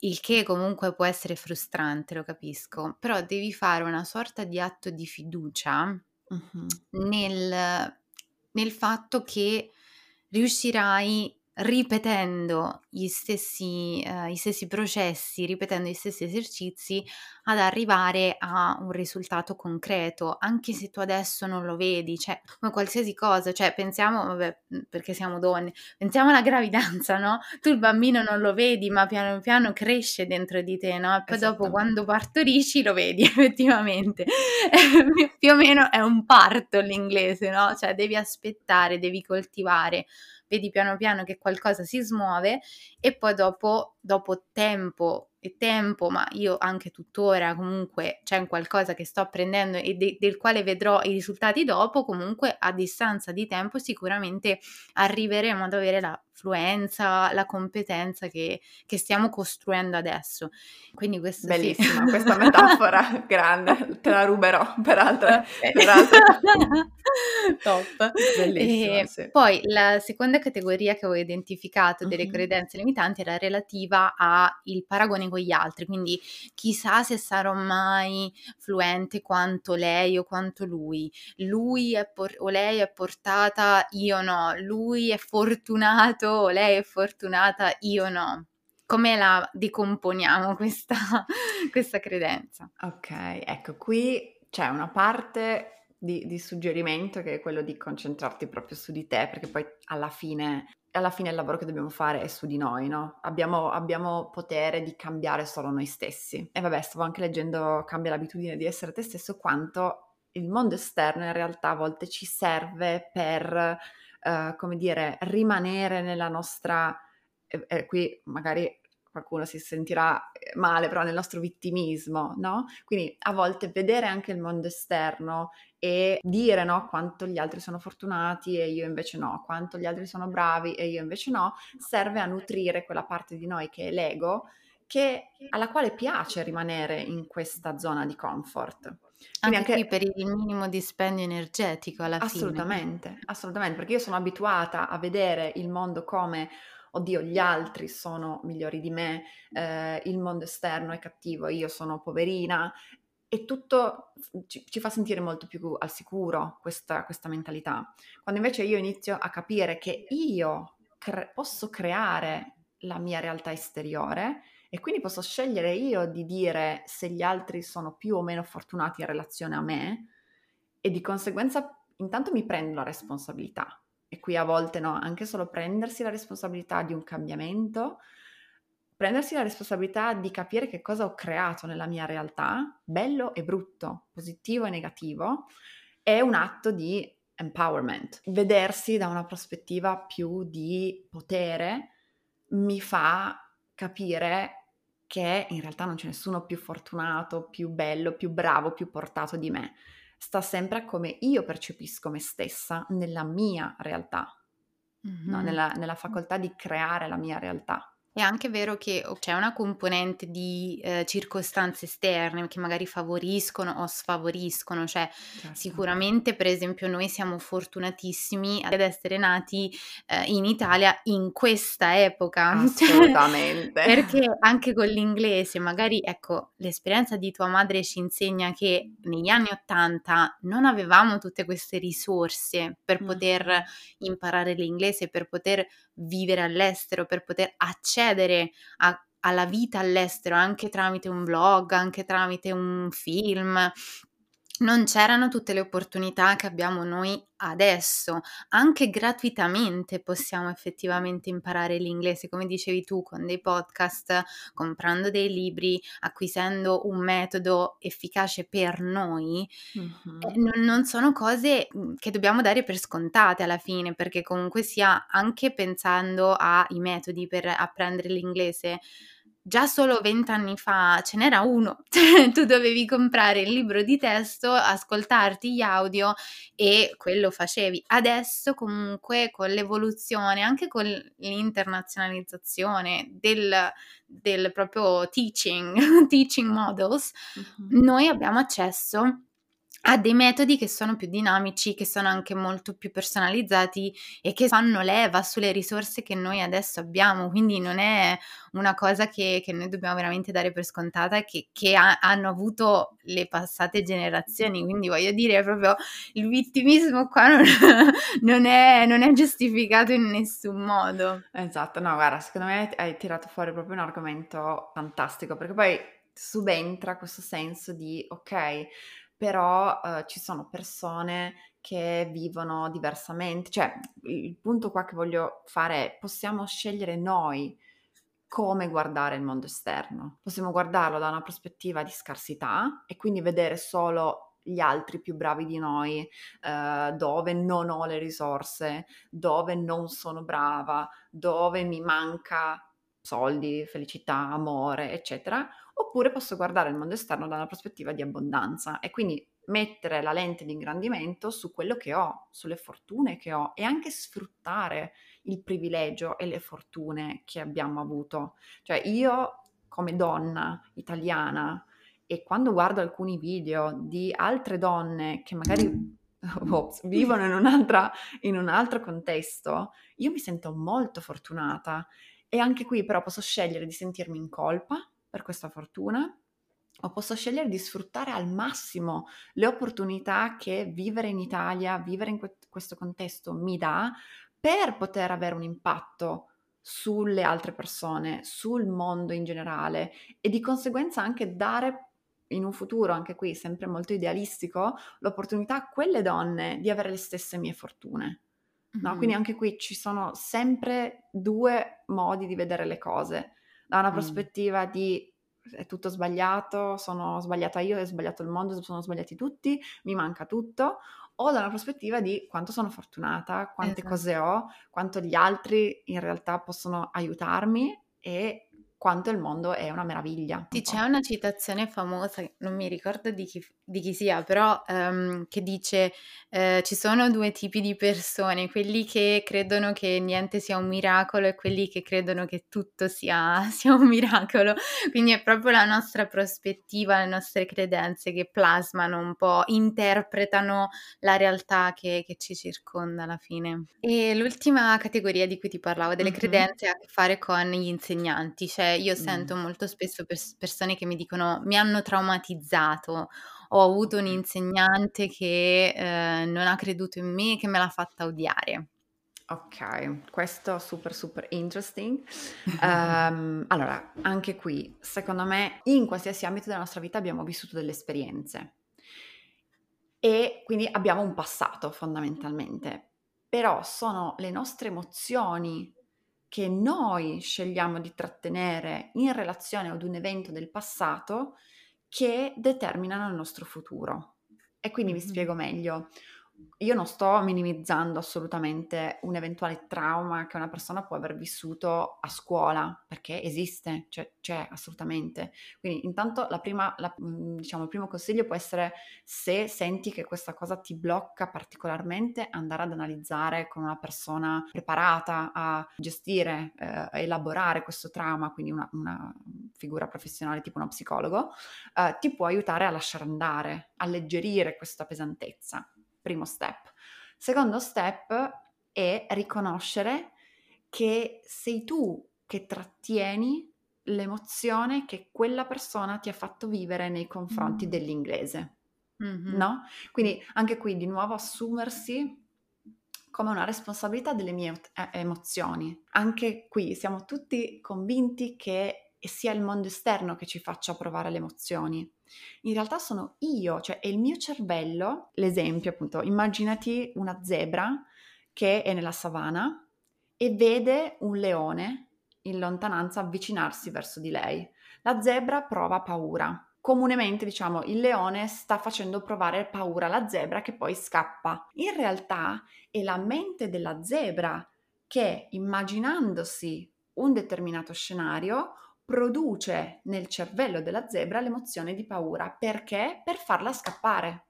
il che comunque può essere frustrante, lo capisco, però devi fare una sorta di atto di fiducia mm-hmm. nel, nel fatto che riuscirai ripetendo gli stessi, uh, gli stessi processi, ripetendo gli stessi esercizi ad arrivare a un risultato concreto, anche se tu adesso non lo vedi, cioè come qualsiasi cosa, cioè pensiamo, vabbè, perché siamo donne, pensiamo alla gravidanza, no? Tu il bambino non lo vedi, ma piano piano cresce dentro di te, no? E poi dopo quando partorisci lo vedi effettivamente. Più o meno è un parto l'inglese, no? Cioè devi aspettare, devi coltivare vedi piano piano che qualcosa si smuove e poi dopo, dopo tempo e tempo, ma io anche tuttora comunque c'è un qualcosa che sto apprendendo e de- del quale vedrò i risultati dopo, comunque a distanza di tempo sicuramente arriveremo ad avere la fluenza, la competenza che, che stiamo costruendo adesso. Quindi questo Bellissima sì. questa metafora, grande, te la ruberò per altre. Per altre. Top. Bellissima, sì. Poi la seconda categoria che ho identificato delle uh-huh. credenze limitanti era relativa al paragone con gli altri, quindi chissà se sarò mai fluente quanto lei o quanto lui, lui por- o lei è portata, io no, lui è fortunato lei è fortunata, io no. Come la decomponiamo questa, questa credenza? Ok, ecco, qui c'è una parte di, di, suggerimento che è quello di concentrarti proprio su di te, perché poi alla fine, alla fine il lavoro che dobbiamo fare è su di noi, no? Abbiamo, abbiamo potere di cambiare solo noi stessi. E vabbè, stavo anche leggendo Cambia l'abitudine di essere te stesso, quanto il mondo esterno in realtà a volte ci serve per uh, come dire, rimanere nella nostra, eh, eh, qui magari qualcuno si sentirà eh, male, però nel nostro vittimismo, no? Quindi a volte vedere anche il mondo esterno e dire no, quanto gli altri sono fortunati e io invece no, quanto gli altri sono bravi e io invece no, serve a nutrire quella parte di noi che è l'ego, che, alla quale piace rimanere in questa zona di comfort. Quindi anche, anche per il minimo dispendio energetico alla assolutamente, fine. Assolutamente, perché io sono abituata a vedere il mondo come oddio, gli altri sono migliori di me, eh, il mondo esterno è cattivo, io sono poverina e tutto ci, ci fa sentire molto più al sicuro questa, questa, mentalità. Quando invece io inizio a capire che io cre- posso creare la mia realtà esteriore e quindi posso scegliere io di dire se gli altri sono più o meno fortunati in relazione a me e di conseguenza intanto mi prendo la responsabilità. E qui a volte no, anche solo prendersi la responsabilità di un cambiamento, prendersi la responsabilità di capire che cosa ho creato nella mia realtà, bello e brutto, positivo e negativo, è un atto di empowerment. Vedersi da una prospettiva più di potere mi fa capire che in realtà non c'è nessuno più fortunato, più bello, più bravo, più portato di me. Sta sempre a come io percepisco me stessa nella mia realtà, mm-hmm. no? nella, nella facoltà di creare la mia realtà. È anche vero che c'è una componente di eh, circostanze esterne che magari favoriscono o sfavoriscono, cioè certo. sicuramente per esempio noi siamo fortunatissimi ad essere nati eh, in Italia in questa epoca. Assolutamente. perché anche con l'inglese, magari ecco, l'esperienza di tua madre ci insegna che negli anni Ottanta non avevamo tutte queste risorse per mm. poter imparare l'inglese, per poter vivere all'estero, per poter accedere a, alla vita all'estero anche tramite un blog, anche tramite un film, non c'erano tutte le opportunità che abbiamo noi adesso, anche gratuitamente possiamo effettivamente imparare l'inglese, come dicevi tu, con dei podcast, comprando dei libri, acquisendo un metodo efficace per noi, mm-hmm. non, sono cose che dobbiamo dare per scontate alla fine, perché comunque sia anche pensando ai metodi per apprendere l'inglese, già solo vent'anni fa ce n'era uno, cioè, tu dovevi comprare il libro di testo, ascoltarti gli audio e quello facevi. Adesso comunque con l'evoluzione, anche con l'internazionalizzazione del, del proprio teaching, teaching models, uh-huh. noi abbiamo accesso ha dei metodi che sono più dinamici, che sono anche molto più personalizzati e che fanno leva sulle risorse che noi adesso abbiamo, quindi non è una cosa che, che noi dobbiamo veramente dare per scontata che, che ha, hanno avuto le passate generazioni, quindi voglio dire proprio il vittimismo qua non, non, è, non è giustificato in nessun modo. Esatto, no guarda, secondo me hai tirato fuori proprio un argomento fantastico perché poi subentra questo senso di ok, però eh, ci sono persone che vivono diversamente, cioè il punto qua che voglio fare è possiamo scegliere noi come guardare il mondo esterno. Possiamo guardarlo da una prospettiva di scarsità e quindi vedere solo gli altri più bravi di noi, eh, dove non ho le risorse, dove non sono brava, dove mi manca soldi, felicità, amore, eccetera, oppure posso guardare il mondo esterno da una prospettiva di abbondanza e quindi mettere la lente di ingrandimento su quello che ho, sulle fortune che ho e anche sfruttare il privilegio e le fortune che abbiamo avuto. Cioè io come donna italiana e quando guardo alcuni video di altre donne che magari ops, vivono in, in un altro contesto, io mi sento molto fortunata e anche qui però posso scegliere di sentirmi in colpa per questa fortuna o posso scegliere di sfruttare al massimo le opportunità che vivere in Italia, vivere in que- questo contesto mi dà per poter avere un impatto sulle altre persone, sul mondo in generale e di conseguenza anche dare in un futuro, anche qui sempre molto idealistico, l'opportunità a quelle donne di avere le stesse mie fortune. No? Mm-hmm. Quindi anche qui ci sono sempre due modi di vedere le cose. Da una mm. prospettiva di è tutto sbagliato, sono sbagliata io, è sbagliato il mondo, sono sbagliati tutti, mi manca tutto, o da una prospettiva di quanto sono fortunata, quante esatto. cose ho, quanto gli altri in realtà possono aiutarmi e quanto il mondo è una meraviglia. Sì, c'è una citazione famosa, non mi ricordo di chi, di chi sia, però um, che dice eh, ci sono due tipi di persone, quelli che credono che niente sia un miracolo e quelli che credono che tutto sia, sia un miracolo. Quindi è proprio la nostra prospettiva, le nostre credenze che plasmano un po', interpretano la realtà che, che ci circonda alla fine. E l'ultima categoria di cui ti parlavo, delle mm-hmm. credenze, ha a che fare con gli insegnanti, cioè io sento mm. molto spesso pers- persone che mi dicono mi hanno traumatizzato, ho avuto un insegnante che eh, non ha creduto in me, che me l'ha fatta odiare. Ok, questo super super interesting. Um, allora, anche qui, secondo me, in qualsiasi ambito della nostra vita abbiamo vissuto delle esperienze e quindi abbiamo un passato fondamentalmente, però sono le nostre emozioni che noi scegliamo di trattenere in relazione ad un evento del passato che determinano il nostro futuro. E quindi mm-hmm. vi spiego meglio io non sto minimizzando assolutamente un eventuale trauma che una persona può aver vissuto a scuola, perché esiste, cioè, c'è assolutamente. Quindi intanto la prima, la, mm, diciamo, il primo consiglio può essere se senti che questa cosa ti blocca particolarmente, andare ad analizzare con una persona preparata a gestire, eh, a elaborare questo trauma, quindi una, una, figura professionale tipo uno psicologo, eh, ti può aiutare a lasciare andare, alleggerire questa pesantezza primo step. Secondo step è riconoscere che sei tu che trattieni l'emozione che quella persona ti ha fatto vivere nei confronti mm. dell'inglese. Mm-hmm. No? Quindi anche qui di nuovo assumersi come una responsabilità delle mie emozioni. Anche qui siamo tutti convinti che sia il mondo esterno che ci faccia provare le emozioni in realtà sono io, cioè è il mio cervello, l'esempio appunto, immaginati una zebra che è nella savana e vede un leone in lontananza avvicinarsi verso di lei. La zebra prova paura. Comunemente diciamo il leone sta facendo provare paura alla zebra che poi scappa. In realtà è la mente della zebra che immaginandosi un determinato scenario produce nel cervello della zebra l'emozione di paura. Perché? Per farla scappare.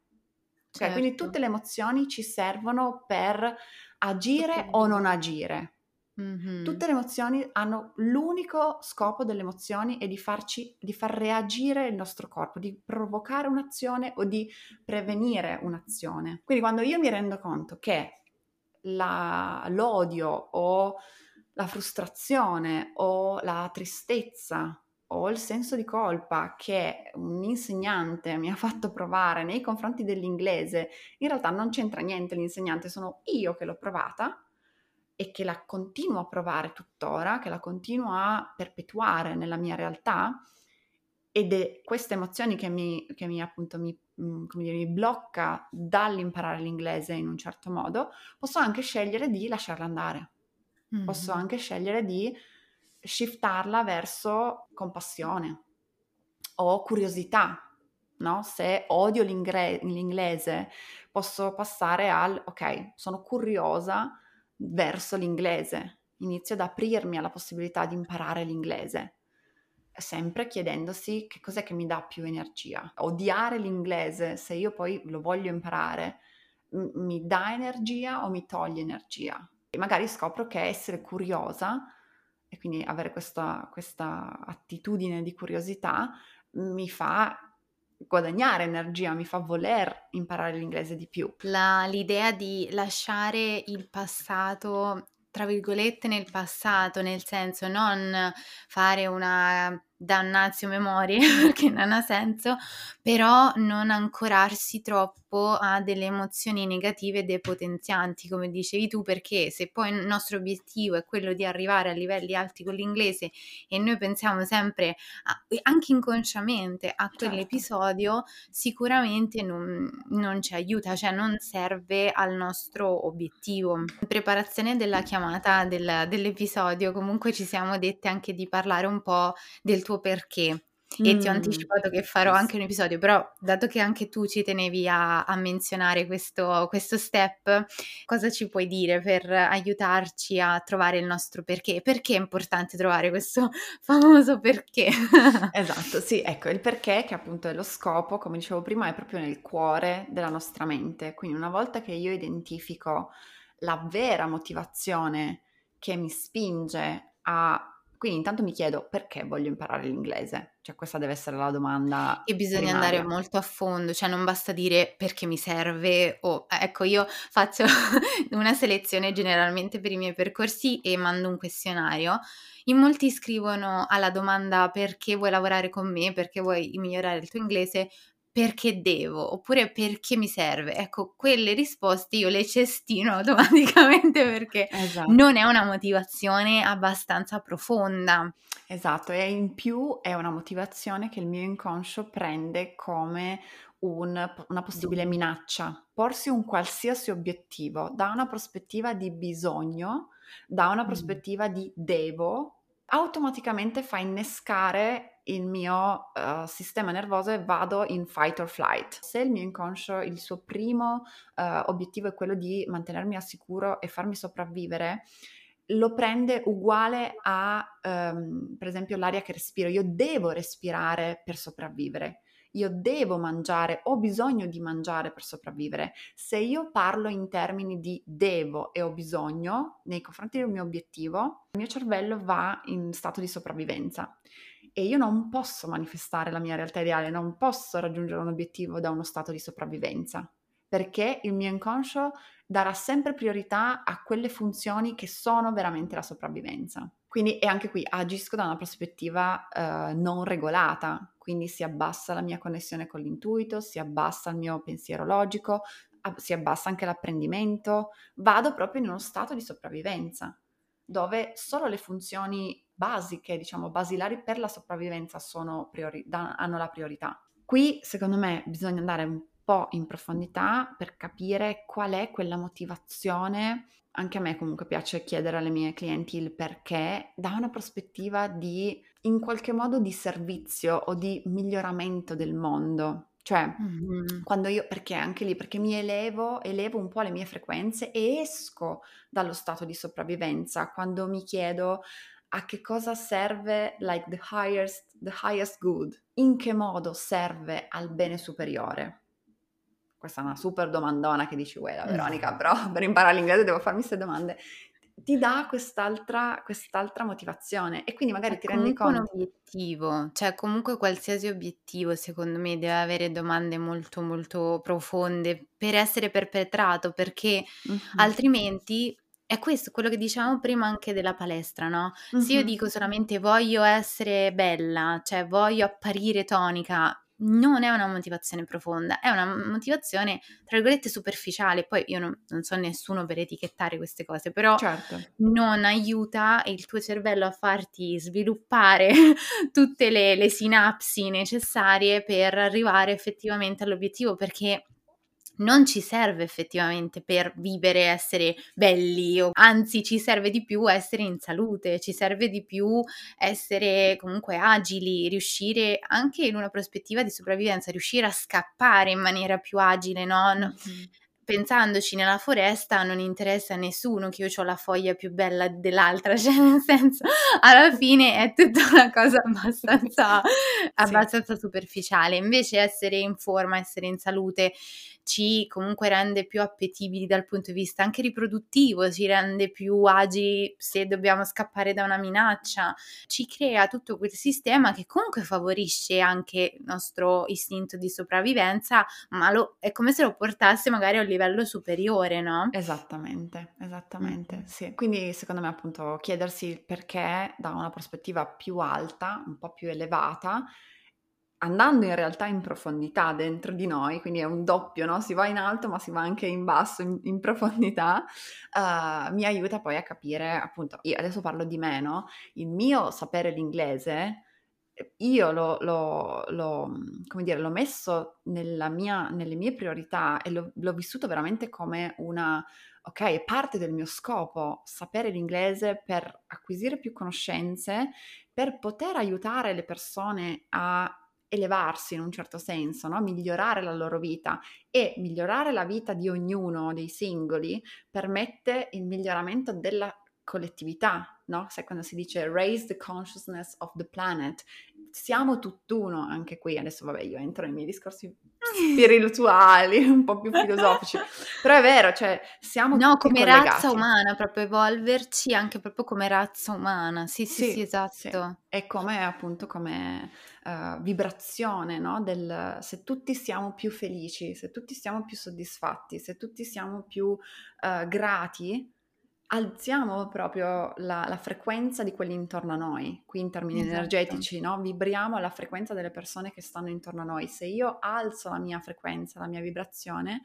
Certo. quindi tutte le emozioni ci servono per agire o non agire. Mm-hmm. Tutte le emozioni hanno l'unico scopo delle emozioni è di farci, di far reagire il nostro corpo, di provocare un'azione o di prevenire un'azione. Quindi quando io mi rendo conto che la, l'odio o la frustrazione o la tristezza o il senso di colpa che un insegnante mi ha fatto provare nei confronti dell'inglese, in realtà non c'entra niente l'insegnante, sono io che l'ho provata e che la continuo a provare tuttora, che la continuo a perpetuare nella mia realtà ed è queste emozioni che mi, che mi appunto mi, mm, dire, mi blocca dall'imparare l'inglese in un certo modo, posso anche scegliere di lasciarla andare. Mm-hmm. Posso anche scegliere di shiftarla verso compassione o curiosità, no? Se odio l'ingre- l'inglese, posso passare al ok, sono curiosa verso l'inglese, inizio ad aprirmi alla possibilità di imparare l'inglese, sempre chiedendosi che cos'è che mi dà più energia. Odiare l'inglese, se io poi lo voglio imparare, m- mi dà energia o mi toglie energia? E magari scopro che essere curiosa e quindi avere questa, questa attitudine di curiosità mi fa guadagnare energia, mi fa voler imparare l'inglese di più. La, l'idea di lasciare il passato, tra virgolette, nel passato, nel senso non fare una dannazio memoria, che non ha senso, però non ancorarsi troppo a delle emozioni negative depotenzianti, come dicevi tu, perché se poi il nostro obiettivo è quello di arrivare a livelli alti con l'inglese e noi pensiamo sempre, a, anche inconsciamente, a certo. quell'episodio, sicuramente non, non ci aiuta, cioè non serve al nostro obiettivo. In preparazione della chiamata del, dell'episodio, comunque ci siamo dette anche di parlare un po' del tuo tuo perché. E ti ho anticipato che farò anche un episodio, però dato che anche tu ci tenevi a, a menzionare questo, questo, step, cosa ci puoi dire per aiutarci a trovare il nostro perché? Perché è importante trovare questo famoso perché? esatto, sì, ecco, il perché che appunto è lo scopo, come dicevo prima, è proprio nel cuore della nostra mente. Quindi una volta che io identifico la vera motivazione che mi spinge a quindi intanto mi chiedo perché voglio imparare l'inglese? Cioè questa deve essere la domanda. E bisogna primaria. andare molto a fondo, cioè non basta dire perché mi serve o ecco io faccio una selezione generalmente per i miei percorsi e mando un questionario. In molti scrivono alla domanda perché vuoi lavorare con me, perché vuoi migliorare il tuo inglese, perché devo oppure perché mi serve. Ecco, quelle risposte io le cestino automaticamente perché esatto. non è una motivazione abbastanza profonda. Esatto, e in più è una motivazione che il mio inconscio prende come un, una possibile minaccia. Porsi un qualsiasi obiettivo da una prospettiva di bisogno, da una prospettiva mm. di devo, automaticamente fa innescare il mio uh, sistema nervoso e vado in fight or flight. Se il mio inconscio, il suo primo uh, obiettivo è quello di mantenermi al sicuro e farmi sopravvivere, lo prende uguale a, um, per esempio, l'aria che respiro. Io devo respirare per sopravvivere io devo mangiare, ho bisogno di mangiare per sopravvivere. Se io parlo in termini di devo e ho bisogno nei confronti del mio obiettivo, il mio cervello va in stato di sopravvivenza e io non posso manifestare la mia realtà ideale, non posso raggiungere un obiettivo da uno stato di sopravvivenza perché il mio inconscio darà sempre priorità a quelle funzioni che sono veramente la sopravvivenza. Quindi, e anche qui agisco da una prospettiva eh, non regolata, quindi si abbassa la mia connessione con l'intuito, si abbassa il mio pensiero logico, si abbassa anche l'apprendimento, vado proprio in uno stato di sopravvivenza, dove solo le funzioni basiche, diciamo basilari per la sopravvivenza priori- da- hanno la priorità. Qui, secondo me, bisogna andare un po' in profondità per capire qual è quella motivazione. Anche a me comunque piace chiedere alle mie clienti il perché da una prospettiva di in qualche modo di servizio o di miglioramento del mondo. Cioè, mm-hmm. quando io, perché anche lì, perché mi elevo, elevo un po' le mie frequenze e esco dallo stato di sopravvivenza quando mi chiedo a che cosa serve like the highest, the highest good, in che modo serve al bene superiore questa è una super domandona che dici, uè, Veronica, però per imparare l'inglese devo farmi queste domande. ti dà quest'altra, quest'altra motivazione e quindi magari È ti rendi comunque un conto. obiettivo, cioè comunque qualsiasi obiettivo secondo me deve avere domande molto molto profonde per essere perpetrato, perché Mhm, altrimenti è questo quello che dicevamo prima anche della palestra, no? Se io dico solamente voglio essere bella, cioè voglio apparire tonica, non è una motivazione profonda, è una motivazione, tra virgolette, superficiale. Poi io non, non so nessuno per etichettare queste cose, però Certo. non aiuta il tuo cervello a farti sviluppare tutte le, le sinapsi necessarie per arrivare effettivamente all'obiettivo, perché non ci serve effettivamente per vivere, essere belli, o anzi ci serve di più essere in salute, ci serve di più essere comunque agili, riuscire anche in una prospettiva di sopravvivenza, riuscire a scappare in maniera più agile, no? no Mhm. pensandoci nella foresta non interessa a nessuno che io ho la foglia più bella dell'altra, cioè nel senso alla fine è tutta una cosa abbastanza, Sì. abbastanza superficiale, invece essere in forma, essere in salute ci comunque rende più appetibili dal punto di vista anche riproduttivo, ci rende più agili se dobbiamo scappare da una minaccia, ci crea tutto quel sistema che comunque favorisce anche il nostro istinto di sopravvivenza, ma lo, è come se lo portasse magari a un livello superiore, no? Esattamente, esattamente, Mm-hmm. sì. Quindi secondo me appunto chiedersi il perché da una prospettiva più alta, un po' più elevata, andando in realtà in profondità dentro di noi, quindi è un doppio, no? Si va in alto ma si va anche in basso, in, in profondità, uh, mi aiuta poi a capire, appunto, io adesso parlo di me, no? Il mio sapere l'inglese, io l'ho, l'ho, l'ho, dire, l'ho messo mia, nelle mie priorità e l'ho, l'ho vissuto veramente come una ok, è parte del mio scopo sapere l'inglese per acquisire più conoscenze, per poter aiutare le persone a elevarsi in un certo senso, no? migliorare la loro vita e migliorare la vita di ognuno dei singoli permette il miglioramento della collettività, no? Sai quando si dice raise the consciousness of the planet, siamo tutt'uno anche qui. Adesso vabbè, io entro nei miei discorsi spirituali, un po' più filosofici, però è vero, cioè siamo no, tutti come collegati. razza umana, proprio evolverci anche proprio come razza umana. Sì, sì, sì, Sì, esatto. sì. E come appunto come uh, vibrazione, no? Del se tutti siamo più felici, se tutti siamo più soddisfatti, se tutti siamo più uh, grati, alziamo proprio la, la, frequenza di quelli intorno a noi, qui in termini Esatto. energetici, no? Vibriamo alla frequenza delle persone che stanno intorno a noi. Se io alzo la mia frequenza, la mia vibrazione,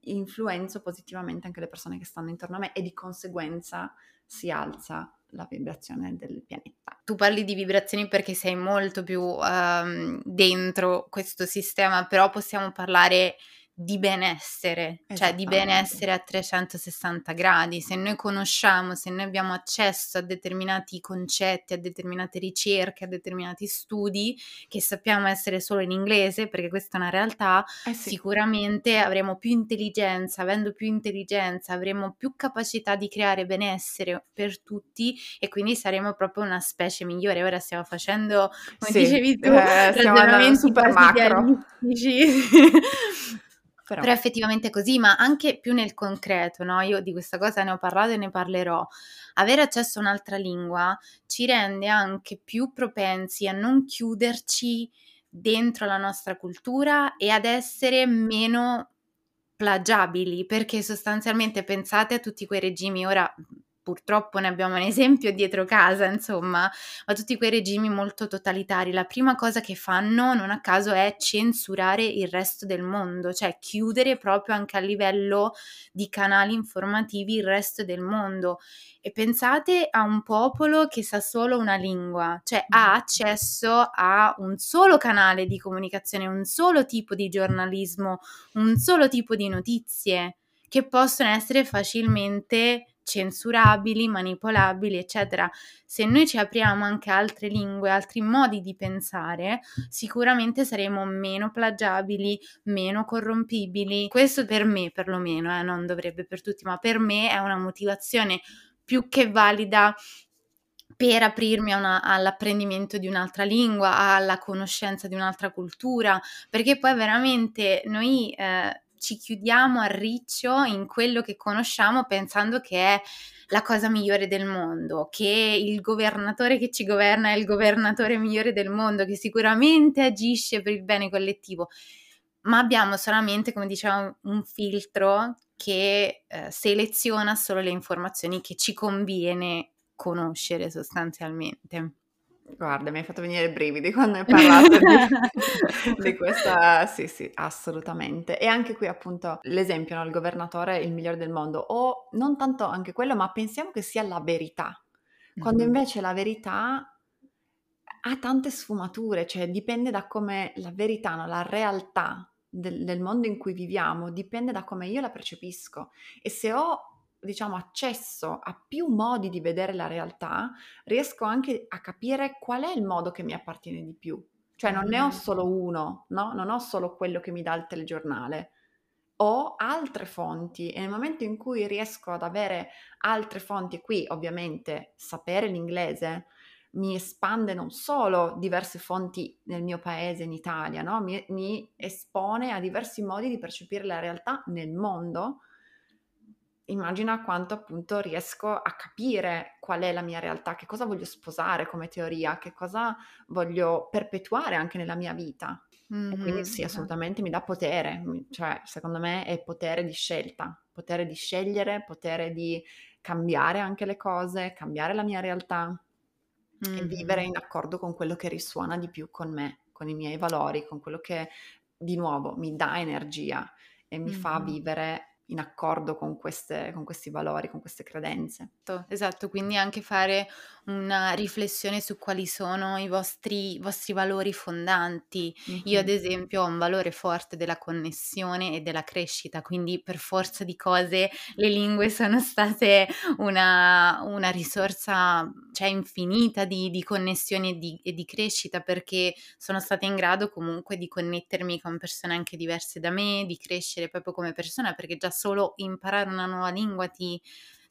influenzo positivamente anche le persone che stanno intorno a me e di conseguenza si alza la vibrazione del pianeta. Tu parli di vibrazioni perché sei molto più um, dentro questo sistema, però possiamo parlare di benessere, cioè di benessere a 360 gradi. Se noi conosciamo, se noi abbiamo accesso a determinati concetti, a determinate ricerche, a determinati studi che sappiamo essere solo in inglese, perché questa è una realtà, eh sì. sicuramente avremo più intelligenza, avendo più intelligenza avremo più capacità di creare benessere per tutti e quindi saremo proprio una specie migliore. Ora stiamo facendo, come sì, dicevi tu, eh, ragionamenti super macro. Però. Però effettivamente è così, ma anche più nel concreto, no? Io di questa cosa ne ho parlato e ne parlerò. Avere accesso a un'altra lingua ci rende anche più propensi a non chiuderci dentro la nostra cultura e ad essere meno plagiabili, perché sostanzialmente pensate a tutti quei regimi, ora purtroppo ne abbiamo un esempio dietro casa, insomma, ma tutti quei regimi molto totalitari, la prima cosa che fanno, non a caso, è censurare il resto del mondo, cioè chiudere proprio anche a livello di canali informativi il resto del mondo. E pensate a un popolo che sa solo una lingua, cioè ha accesso a un solo canale di comunicazione, un solo tipo di giornalismo, un solo tipo di notizie che possono essere facilmente censurabili, manipolabili, eccetera. Se noi ci apriamo anche a altre lingue, altri modi di pensare, sicuramente saremo meno plagiabili, meno corrompibili. Questo per me, perlomeno, eh, non dovrebbe per tutti, ma per me è una motivazione più che valida per aprirmi una, all'apprendimento di un'altra lingua, alla conoscenza di un'altra cultura, perché poi veramente noi eh, ci chiudiamo a riccio in quello che conosciamo pensando che è la cosa migliore del mondo, che il governatore che ci governa è il governatore migliore del mondo, che sicuramente agisce per il bene collettivo, ma abbiamo solamente, come dicevamo, un filtro che eh, seleziona solo le informazioni che ci conviene conoscere sostanzialmente. Guarda, mi hai fatto venire i brividi quando hai parlato di, di, questa, sì, sì, assolutamente. E anche qui appunto l'esempio, no? il governatore è il migliore del mondo, o non tanto anche quello, ma pensiamo che sia la verità, quando mm-hmm. invece la verità ha tante sfumature, cioè dipende da come la verità, no? la realtà del, del mondo in cui viviamo, dipende da come io la percepisco. E se ho diciamo, accesso a più modi di vedere la realtà, riesco anche a capire qual è il modo che mi appartiene di più. Cioè non ne ho solo uno, no? Non ho solo quello che mi dà il telegiornale. Ho altre fonti e nel momento in cui riesco ad avere altre fonti, qui ovviamente sapere l'inglese mi espande non solo diverse fonti nel mio paese, in Italia, no? mi, mi espone a diversi modi di percepire la realtà nel mondo, immagina quanto appunto riesco a capire qual è la mia realtà, che cosa voglio sposare come teoria, che cosa voglio perpetuare anche nella mia vita. Mm-hmm, e quindi sì, assolutamente mi dà potere, cioè secondo me è potere di scelta, potere di scegliere, potere di cambiare anche le cose, cambiare la mia realtà mm-hmm. e vivere in accordo con quello che risuona di più con me, con i miei valori, con quello che di nuovo mi dà energia e mi mm-hmm. fa vivere in accordo con, queste, con, questi valori, con queste credenze. Esatto, quindi anche fare una riflessione su quali sono i vostri, i vostri valori fondanti. Mm-hmm. Io ad esempio ho un valore forte della connessione e della crescita, quindi per forza di cose le lingue sono state una, una risorsa cioè, infinita di, di connessioni e di, e di crescita perché sono stata in grado comunque di connettermi con persone anche diverse da me, di crescere proprio come persona perché già solo imparare una nuova lingua ti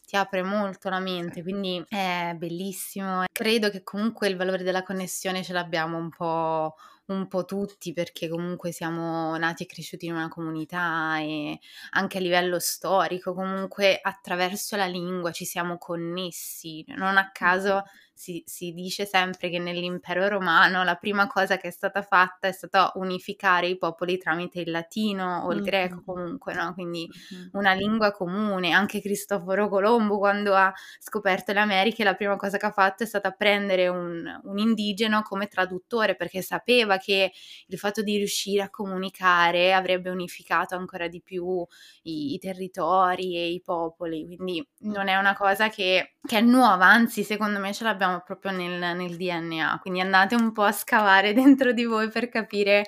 ti apre molto la mente, quindi è bellissimo. Credo che comunque il valore della connessione ce l'abbiamo un po', un po' tutti perché comunque siamo nati e cresciuti in una comunità e anche a livello storico comunque attraverso la lingua ci siamo connessi. Non a caso si, si, dice sempre che nell'impero romano la prima cosa che è stata fatta è stata unificare i popoli tramite il latino o il mm-hmm. greco comunque, no? quindi mm-hmm. una lingua comune. Anche Cristoforo Colombo quando ha scoperto le Americhe la prima cosa che ha fatto è stata prendere un, un indigeno come traduttore perché sapeva che il fatto di riuscire a comunicare avrebbe unificato ancora di più i, i territori e i popoli, quindi non è una cosa che, che è nuova, anzi secondo me ce l'abbiamo abbiamo proprio nel, nel DNA, quindi andate un po' a scavare dentro di voi per capire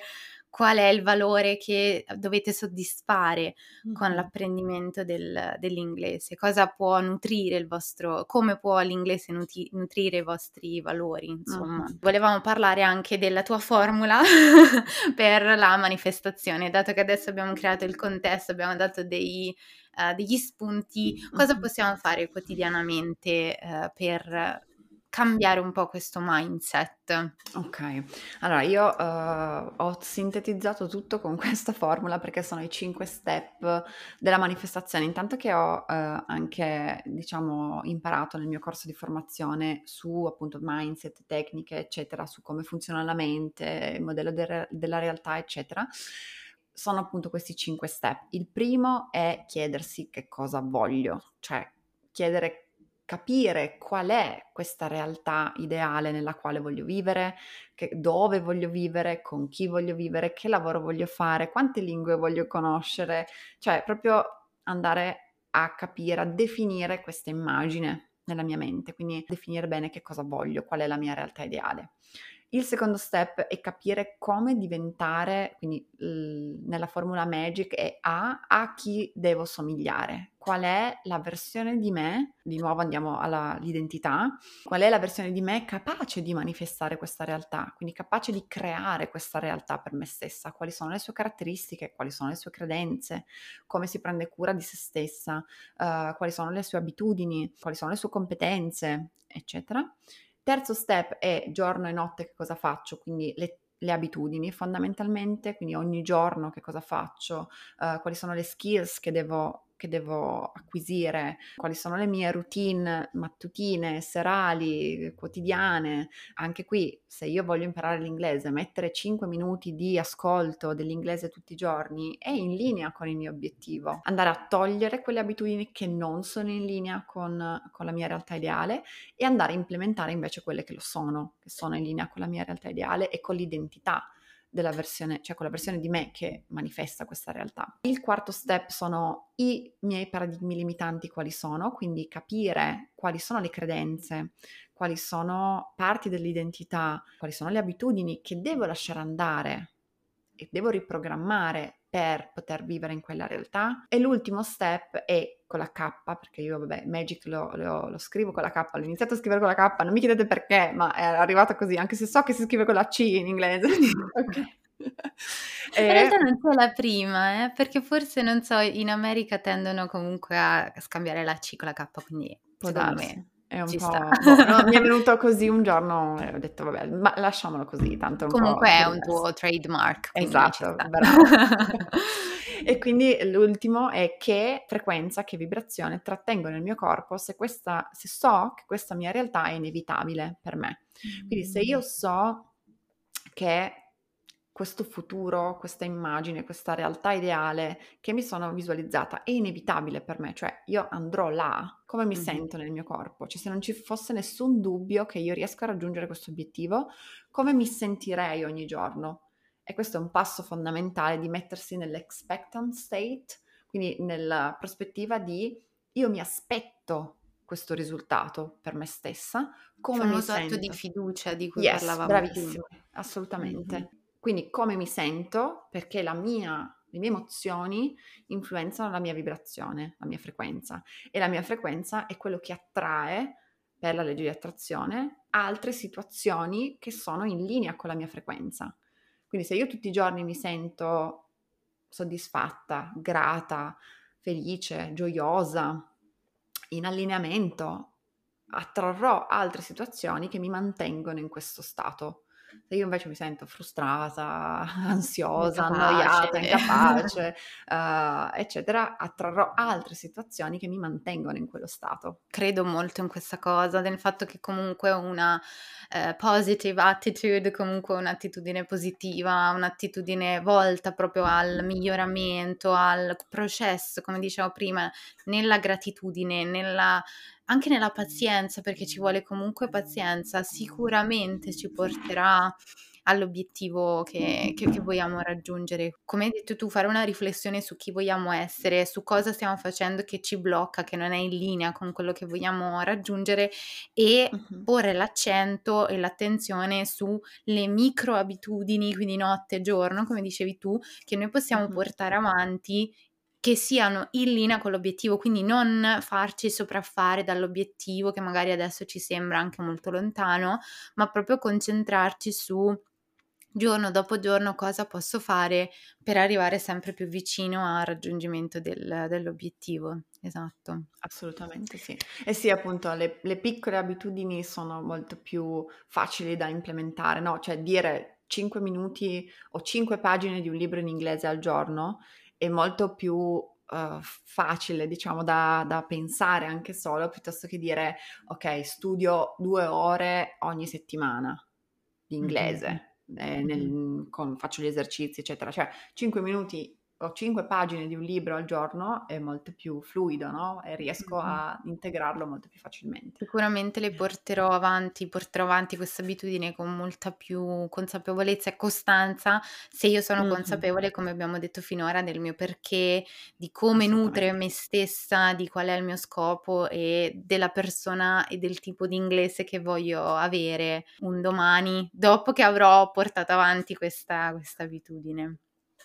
qual è il valore che dovete soddisfare con l'apprendimento del, dell'inglese, cosa può nutrire il vostro, come può l'inglese nuti, nutrire i vostri valori, insomma. Mm-hmm. Volevamo parlare anche della tua formula per la manifestazione, dato che adesso abbiamo creato il contesto, abbiamo dato dei, uh, degli spunti, cosa possiamo fare quotidianamente uh, per cambiare un po' questo mindset. Ok, allora io uh, ho sintetizzato tutto con questa formula perché sono i cinque step della manifestazione. Intanto che ho uh, anche, diciamo, imparato nel mio corso di formazione su appunto mindset, tecniche, eccetera, su come funziona la mente, il modello de- della realtà, eccetera sono appunto questi cinque step. Il primo è chiedersi che cosa voglio, cioè chiedere capire qual è questa realtà ideale nella quale voglio vivere, che, dove voglio vivere, con chi voglio vivere, che lavoro voglio fare, quante lingue voglio conoscere, cioè proprio andare a capire, a definire questa immagine nella mia mente, quindi definire bene che cosa voglio, qual è la mia realtà ideale. Il secondo step è capire come diventare, quindi l- nella formula Magic è A, a chi devo somigliare, qual è la versione di me, di nuovo andiamo all'identità, qual è la versione di me capace di manifestare questa realtà, quindi capace di creare questa realtà per me stessa, quali sono le sue caratteristiche, quali sono le sue credenze, come si prende cura di se stessa, uh, quali sono le sue abitudini, quali sono le sue competenze, eccetera. Terzo step è giorno e notte che cosa faccio, quindi le le abitudini fondamentalmente, quindi ogni giorno che cosa faccio, uh, quali sono le skills che devo che devo acquisire, quali sono le mie routine mattutine, serali, quotidiane. Anche qui, se io voglio imparare l'inglese, mettere 5 minuti di ascolto dell'inglese tutti i giorni è in linea con il mio obiettivo. Andare a togliere quelle abitudini che non sono in linea con, con la mia realtà ideale e andare a implementare invece quelle che lo sono, che sono in linea con la mia realtà ideale e con l'identità della versione, cioè con la versione di me che manifesta questa realtà. Il quarto step sono i miei paradigmi limitanti quali sono, quindi capire quali sono le credenze, quali sono parti dell'identità, quali sono le abitudini che devo lasciare andare e devo riprogrammare per poter vivere in quella realtà. E l'ultimo step è con la K, perché io, vabbè, Magic lo, lo, lo, scrivo con la K, l'ho iniziato a scrivere con la K, non mi chiedete perché, ma è arrivata così, anche se so che si scrive con la C in inglese. ok. E... In realtà non c'è la prima, eh, perché forse, non so, in America tendono comunque a scambiare la C con la K, quindi darsi. me è un Ci po'... no, mi è venuto così un giorno e ho detto vabbè, ma lasciamolo così, tanto un Comunque è un tuo trademark. Esatto, e quindi l'ultimo è che frequenza, che vibrazione trattengo nel mio corpo se, questa, se so che questa mia realtà è inevitabile per me. Quindi se io mm. so che questo futuro, questa immagine, questa realtà ideale che mi sono visualizzata è inevitabile per me, cioè io andrò là, come mi mm-hmm. sento nel mio corpo? Cioè se non ci fosse nessun dubbio che io riesca a raggiungere questo obiettivo, come mi sentirei ogni giorno? E questo è un passo fondamentale di mettersi nell'expectant state, quindi nella prospettiva di io mi aspetto questo risultato per me stessa, come C'è mi sento. di fiducia di cui yes, parlavamo bravissimo, prima. assolutamente. Mm-hmm. Quindi come mi sento, perché mia, le mie emozioni influenzano la mia vibrazione, la mia frequenza. E la mia frequenza è quello che attrae, per la legge di attrazione, altre situazioni che sono in linea con la mia frequenza. Quindi se io tutti i giorni mi sento soddisfatta, grata, felice, gioiosa, in allineamento, attrarrò altre situazioni che mi mantengono in questo stato. Se io invece mi sento frustrata, ansiosa, incapace. annoiata, incapace, uh, eccetera, attrarrò altre situazioni che mi mantengono in quello stato. Credo molto in questa cosa, nel fatto che comunque una uh, positive attitude, comunque un'attitudine positiva, un'attitudine volta proprio al miglioramento, al processo, come dicevo prima, nella gratitudine, nella anche nella pazienza, perché ci vuole comunque pazienza, sicuramente ci porterà all'obiettivo che, che, che, vogliamo raggiungere. Come hai detto tu, fare una riflessione su chi vogliamo essere, su cosa stiamo facendo che ci blocca, che non è in linea con quello che vogliamo raggiungere e porre l'accento e l'attenzione sulle micro abitudini, quindi notte e giorno, come dicevi tu, che noi possiamo portare avanti che siano in linea con l'obiettivo, quindi non farci sopraffare dall'obiettivo che magari adesso ci sembra anche molto lontano, ma proprio concentrarci su giorno dopo giorno cosa posso fare per arrivare sempre più vicino al raggiungimento del, dell'obiettivo. Esatto. Assolutamente sì. E sì, appunto, le, le, piccole abitudini sono molto più facili da implementare, no? Cioè dire 5 minuti o 5 pagine di un libro in inglese al giorno è molto più uh, facile, diciamo, da, da, pensare anche solo, piuttosto che dire, ok, studio due ore ogni settimana di inglese, mm-hmm. eh, nel, con, faccio gli esercizi, eccetera. Cioè, cinque minuti ho cinque pagine di un libro al giorno è molto più fluido, no? E riesco mm-hmm. a integrarlo molto più facilmente. Sicuramente le porterò avanti, porterò avanti questa abitudine con molta più consapevolezza e costanza se io sono mm-hmm. consapevole, come abbiamo detto finora, del mio perché, di come nutre me stessa, di qual è il mio scopo e della persona e del tipo di inglese che voglio avere un domani, dopo che avrò portato avanti questa, questa abitudine.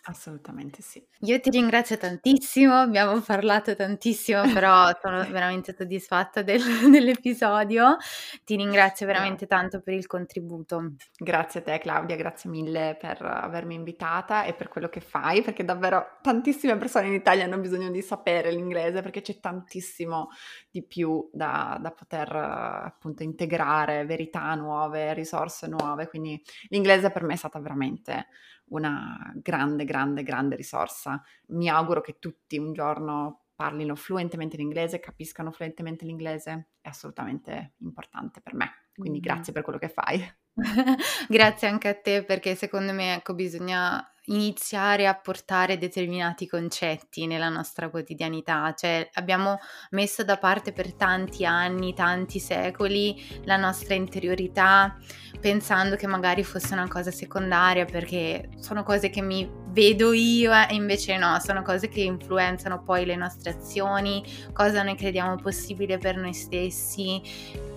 Assolutamente sì. Io ti ringrazio tantissimo, abbiamo parlato tantissimo, però sono veramente soddisfatta del, dell'episodio. Ti ringrazio veramente tanto per il contributo. Grazie a te Claudia, grazie mille per avermi invitata e per quello che fai, perché davvero tantissime persone in Italia hanno bisogno di sapere l'inglese perché c'è tantissimo di più da, da poter appunto integrare, verità nuove, risorse nuove, quindi l'inglese per me è stata veramente una grande, grande, grande risorsa. Mi auguro che tutti un giorno parlino fluentemente l'inglese, capiscano fluentemente l'inglese, è assolutamente importante per me. Quindi mm. grazie per quello che fai. grazie anche a te perché secondo me ecco, bisogna iniziare a portare determinati concetti nella nostra quotidianità, cioè abbiamo messo da parte per tanti anni, tanti secoli la nostra interiorità pensando che magari fosse una cosa secondaria perché sono cose che mi vedo io e invece no, sono cose che influenzano poi le nostre azioni, cosa noi crediamo possibile per noi stessi.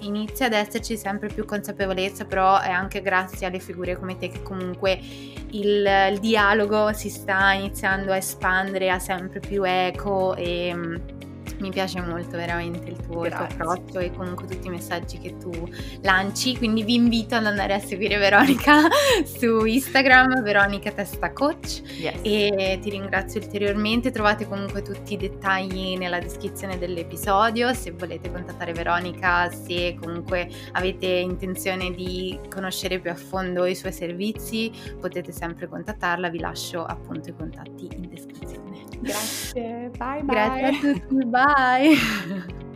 Inizia ad esserci sempre più consapevolezza, però è anche grazie alle figure come te che comunque il, il dialogo si sta iniziando a espandere a sempre più eco e mi piace molto veramente il tuo, il tuo, approccio e comunque tutti i messaggi che tu lanci, quindi vi invito ad andare a seguire Veronica su Instagram, Veronica Testa Coach. Yes. e ti ringrazio ulteriormente, trovate comunque tutti i dettagli nella descrizione dell'episodio, se volete contattare Veronica, se comunque avete intenzione di conoscere più a fondo i suoi servizi, potete sempre contattarla, vi lascio appunto i contatti in descrizione. Grazie, bye bye. Grazie a tutti, bye.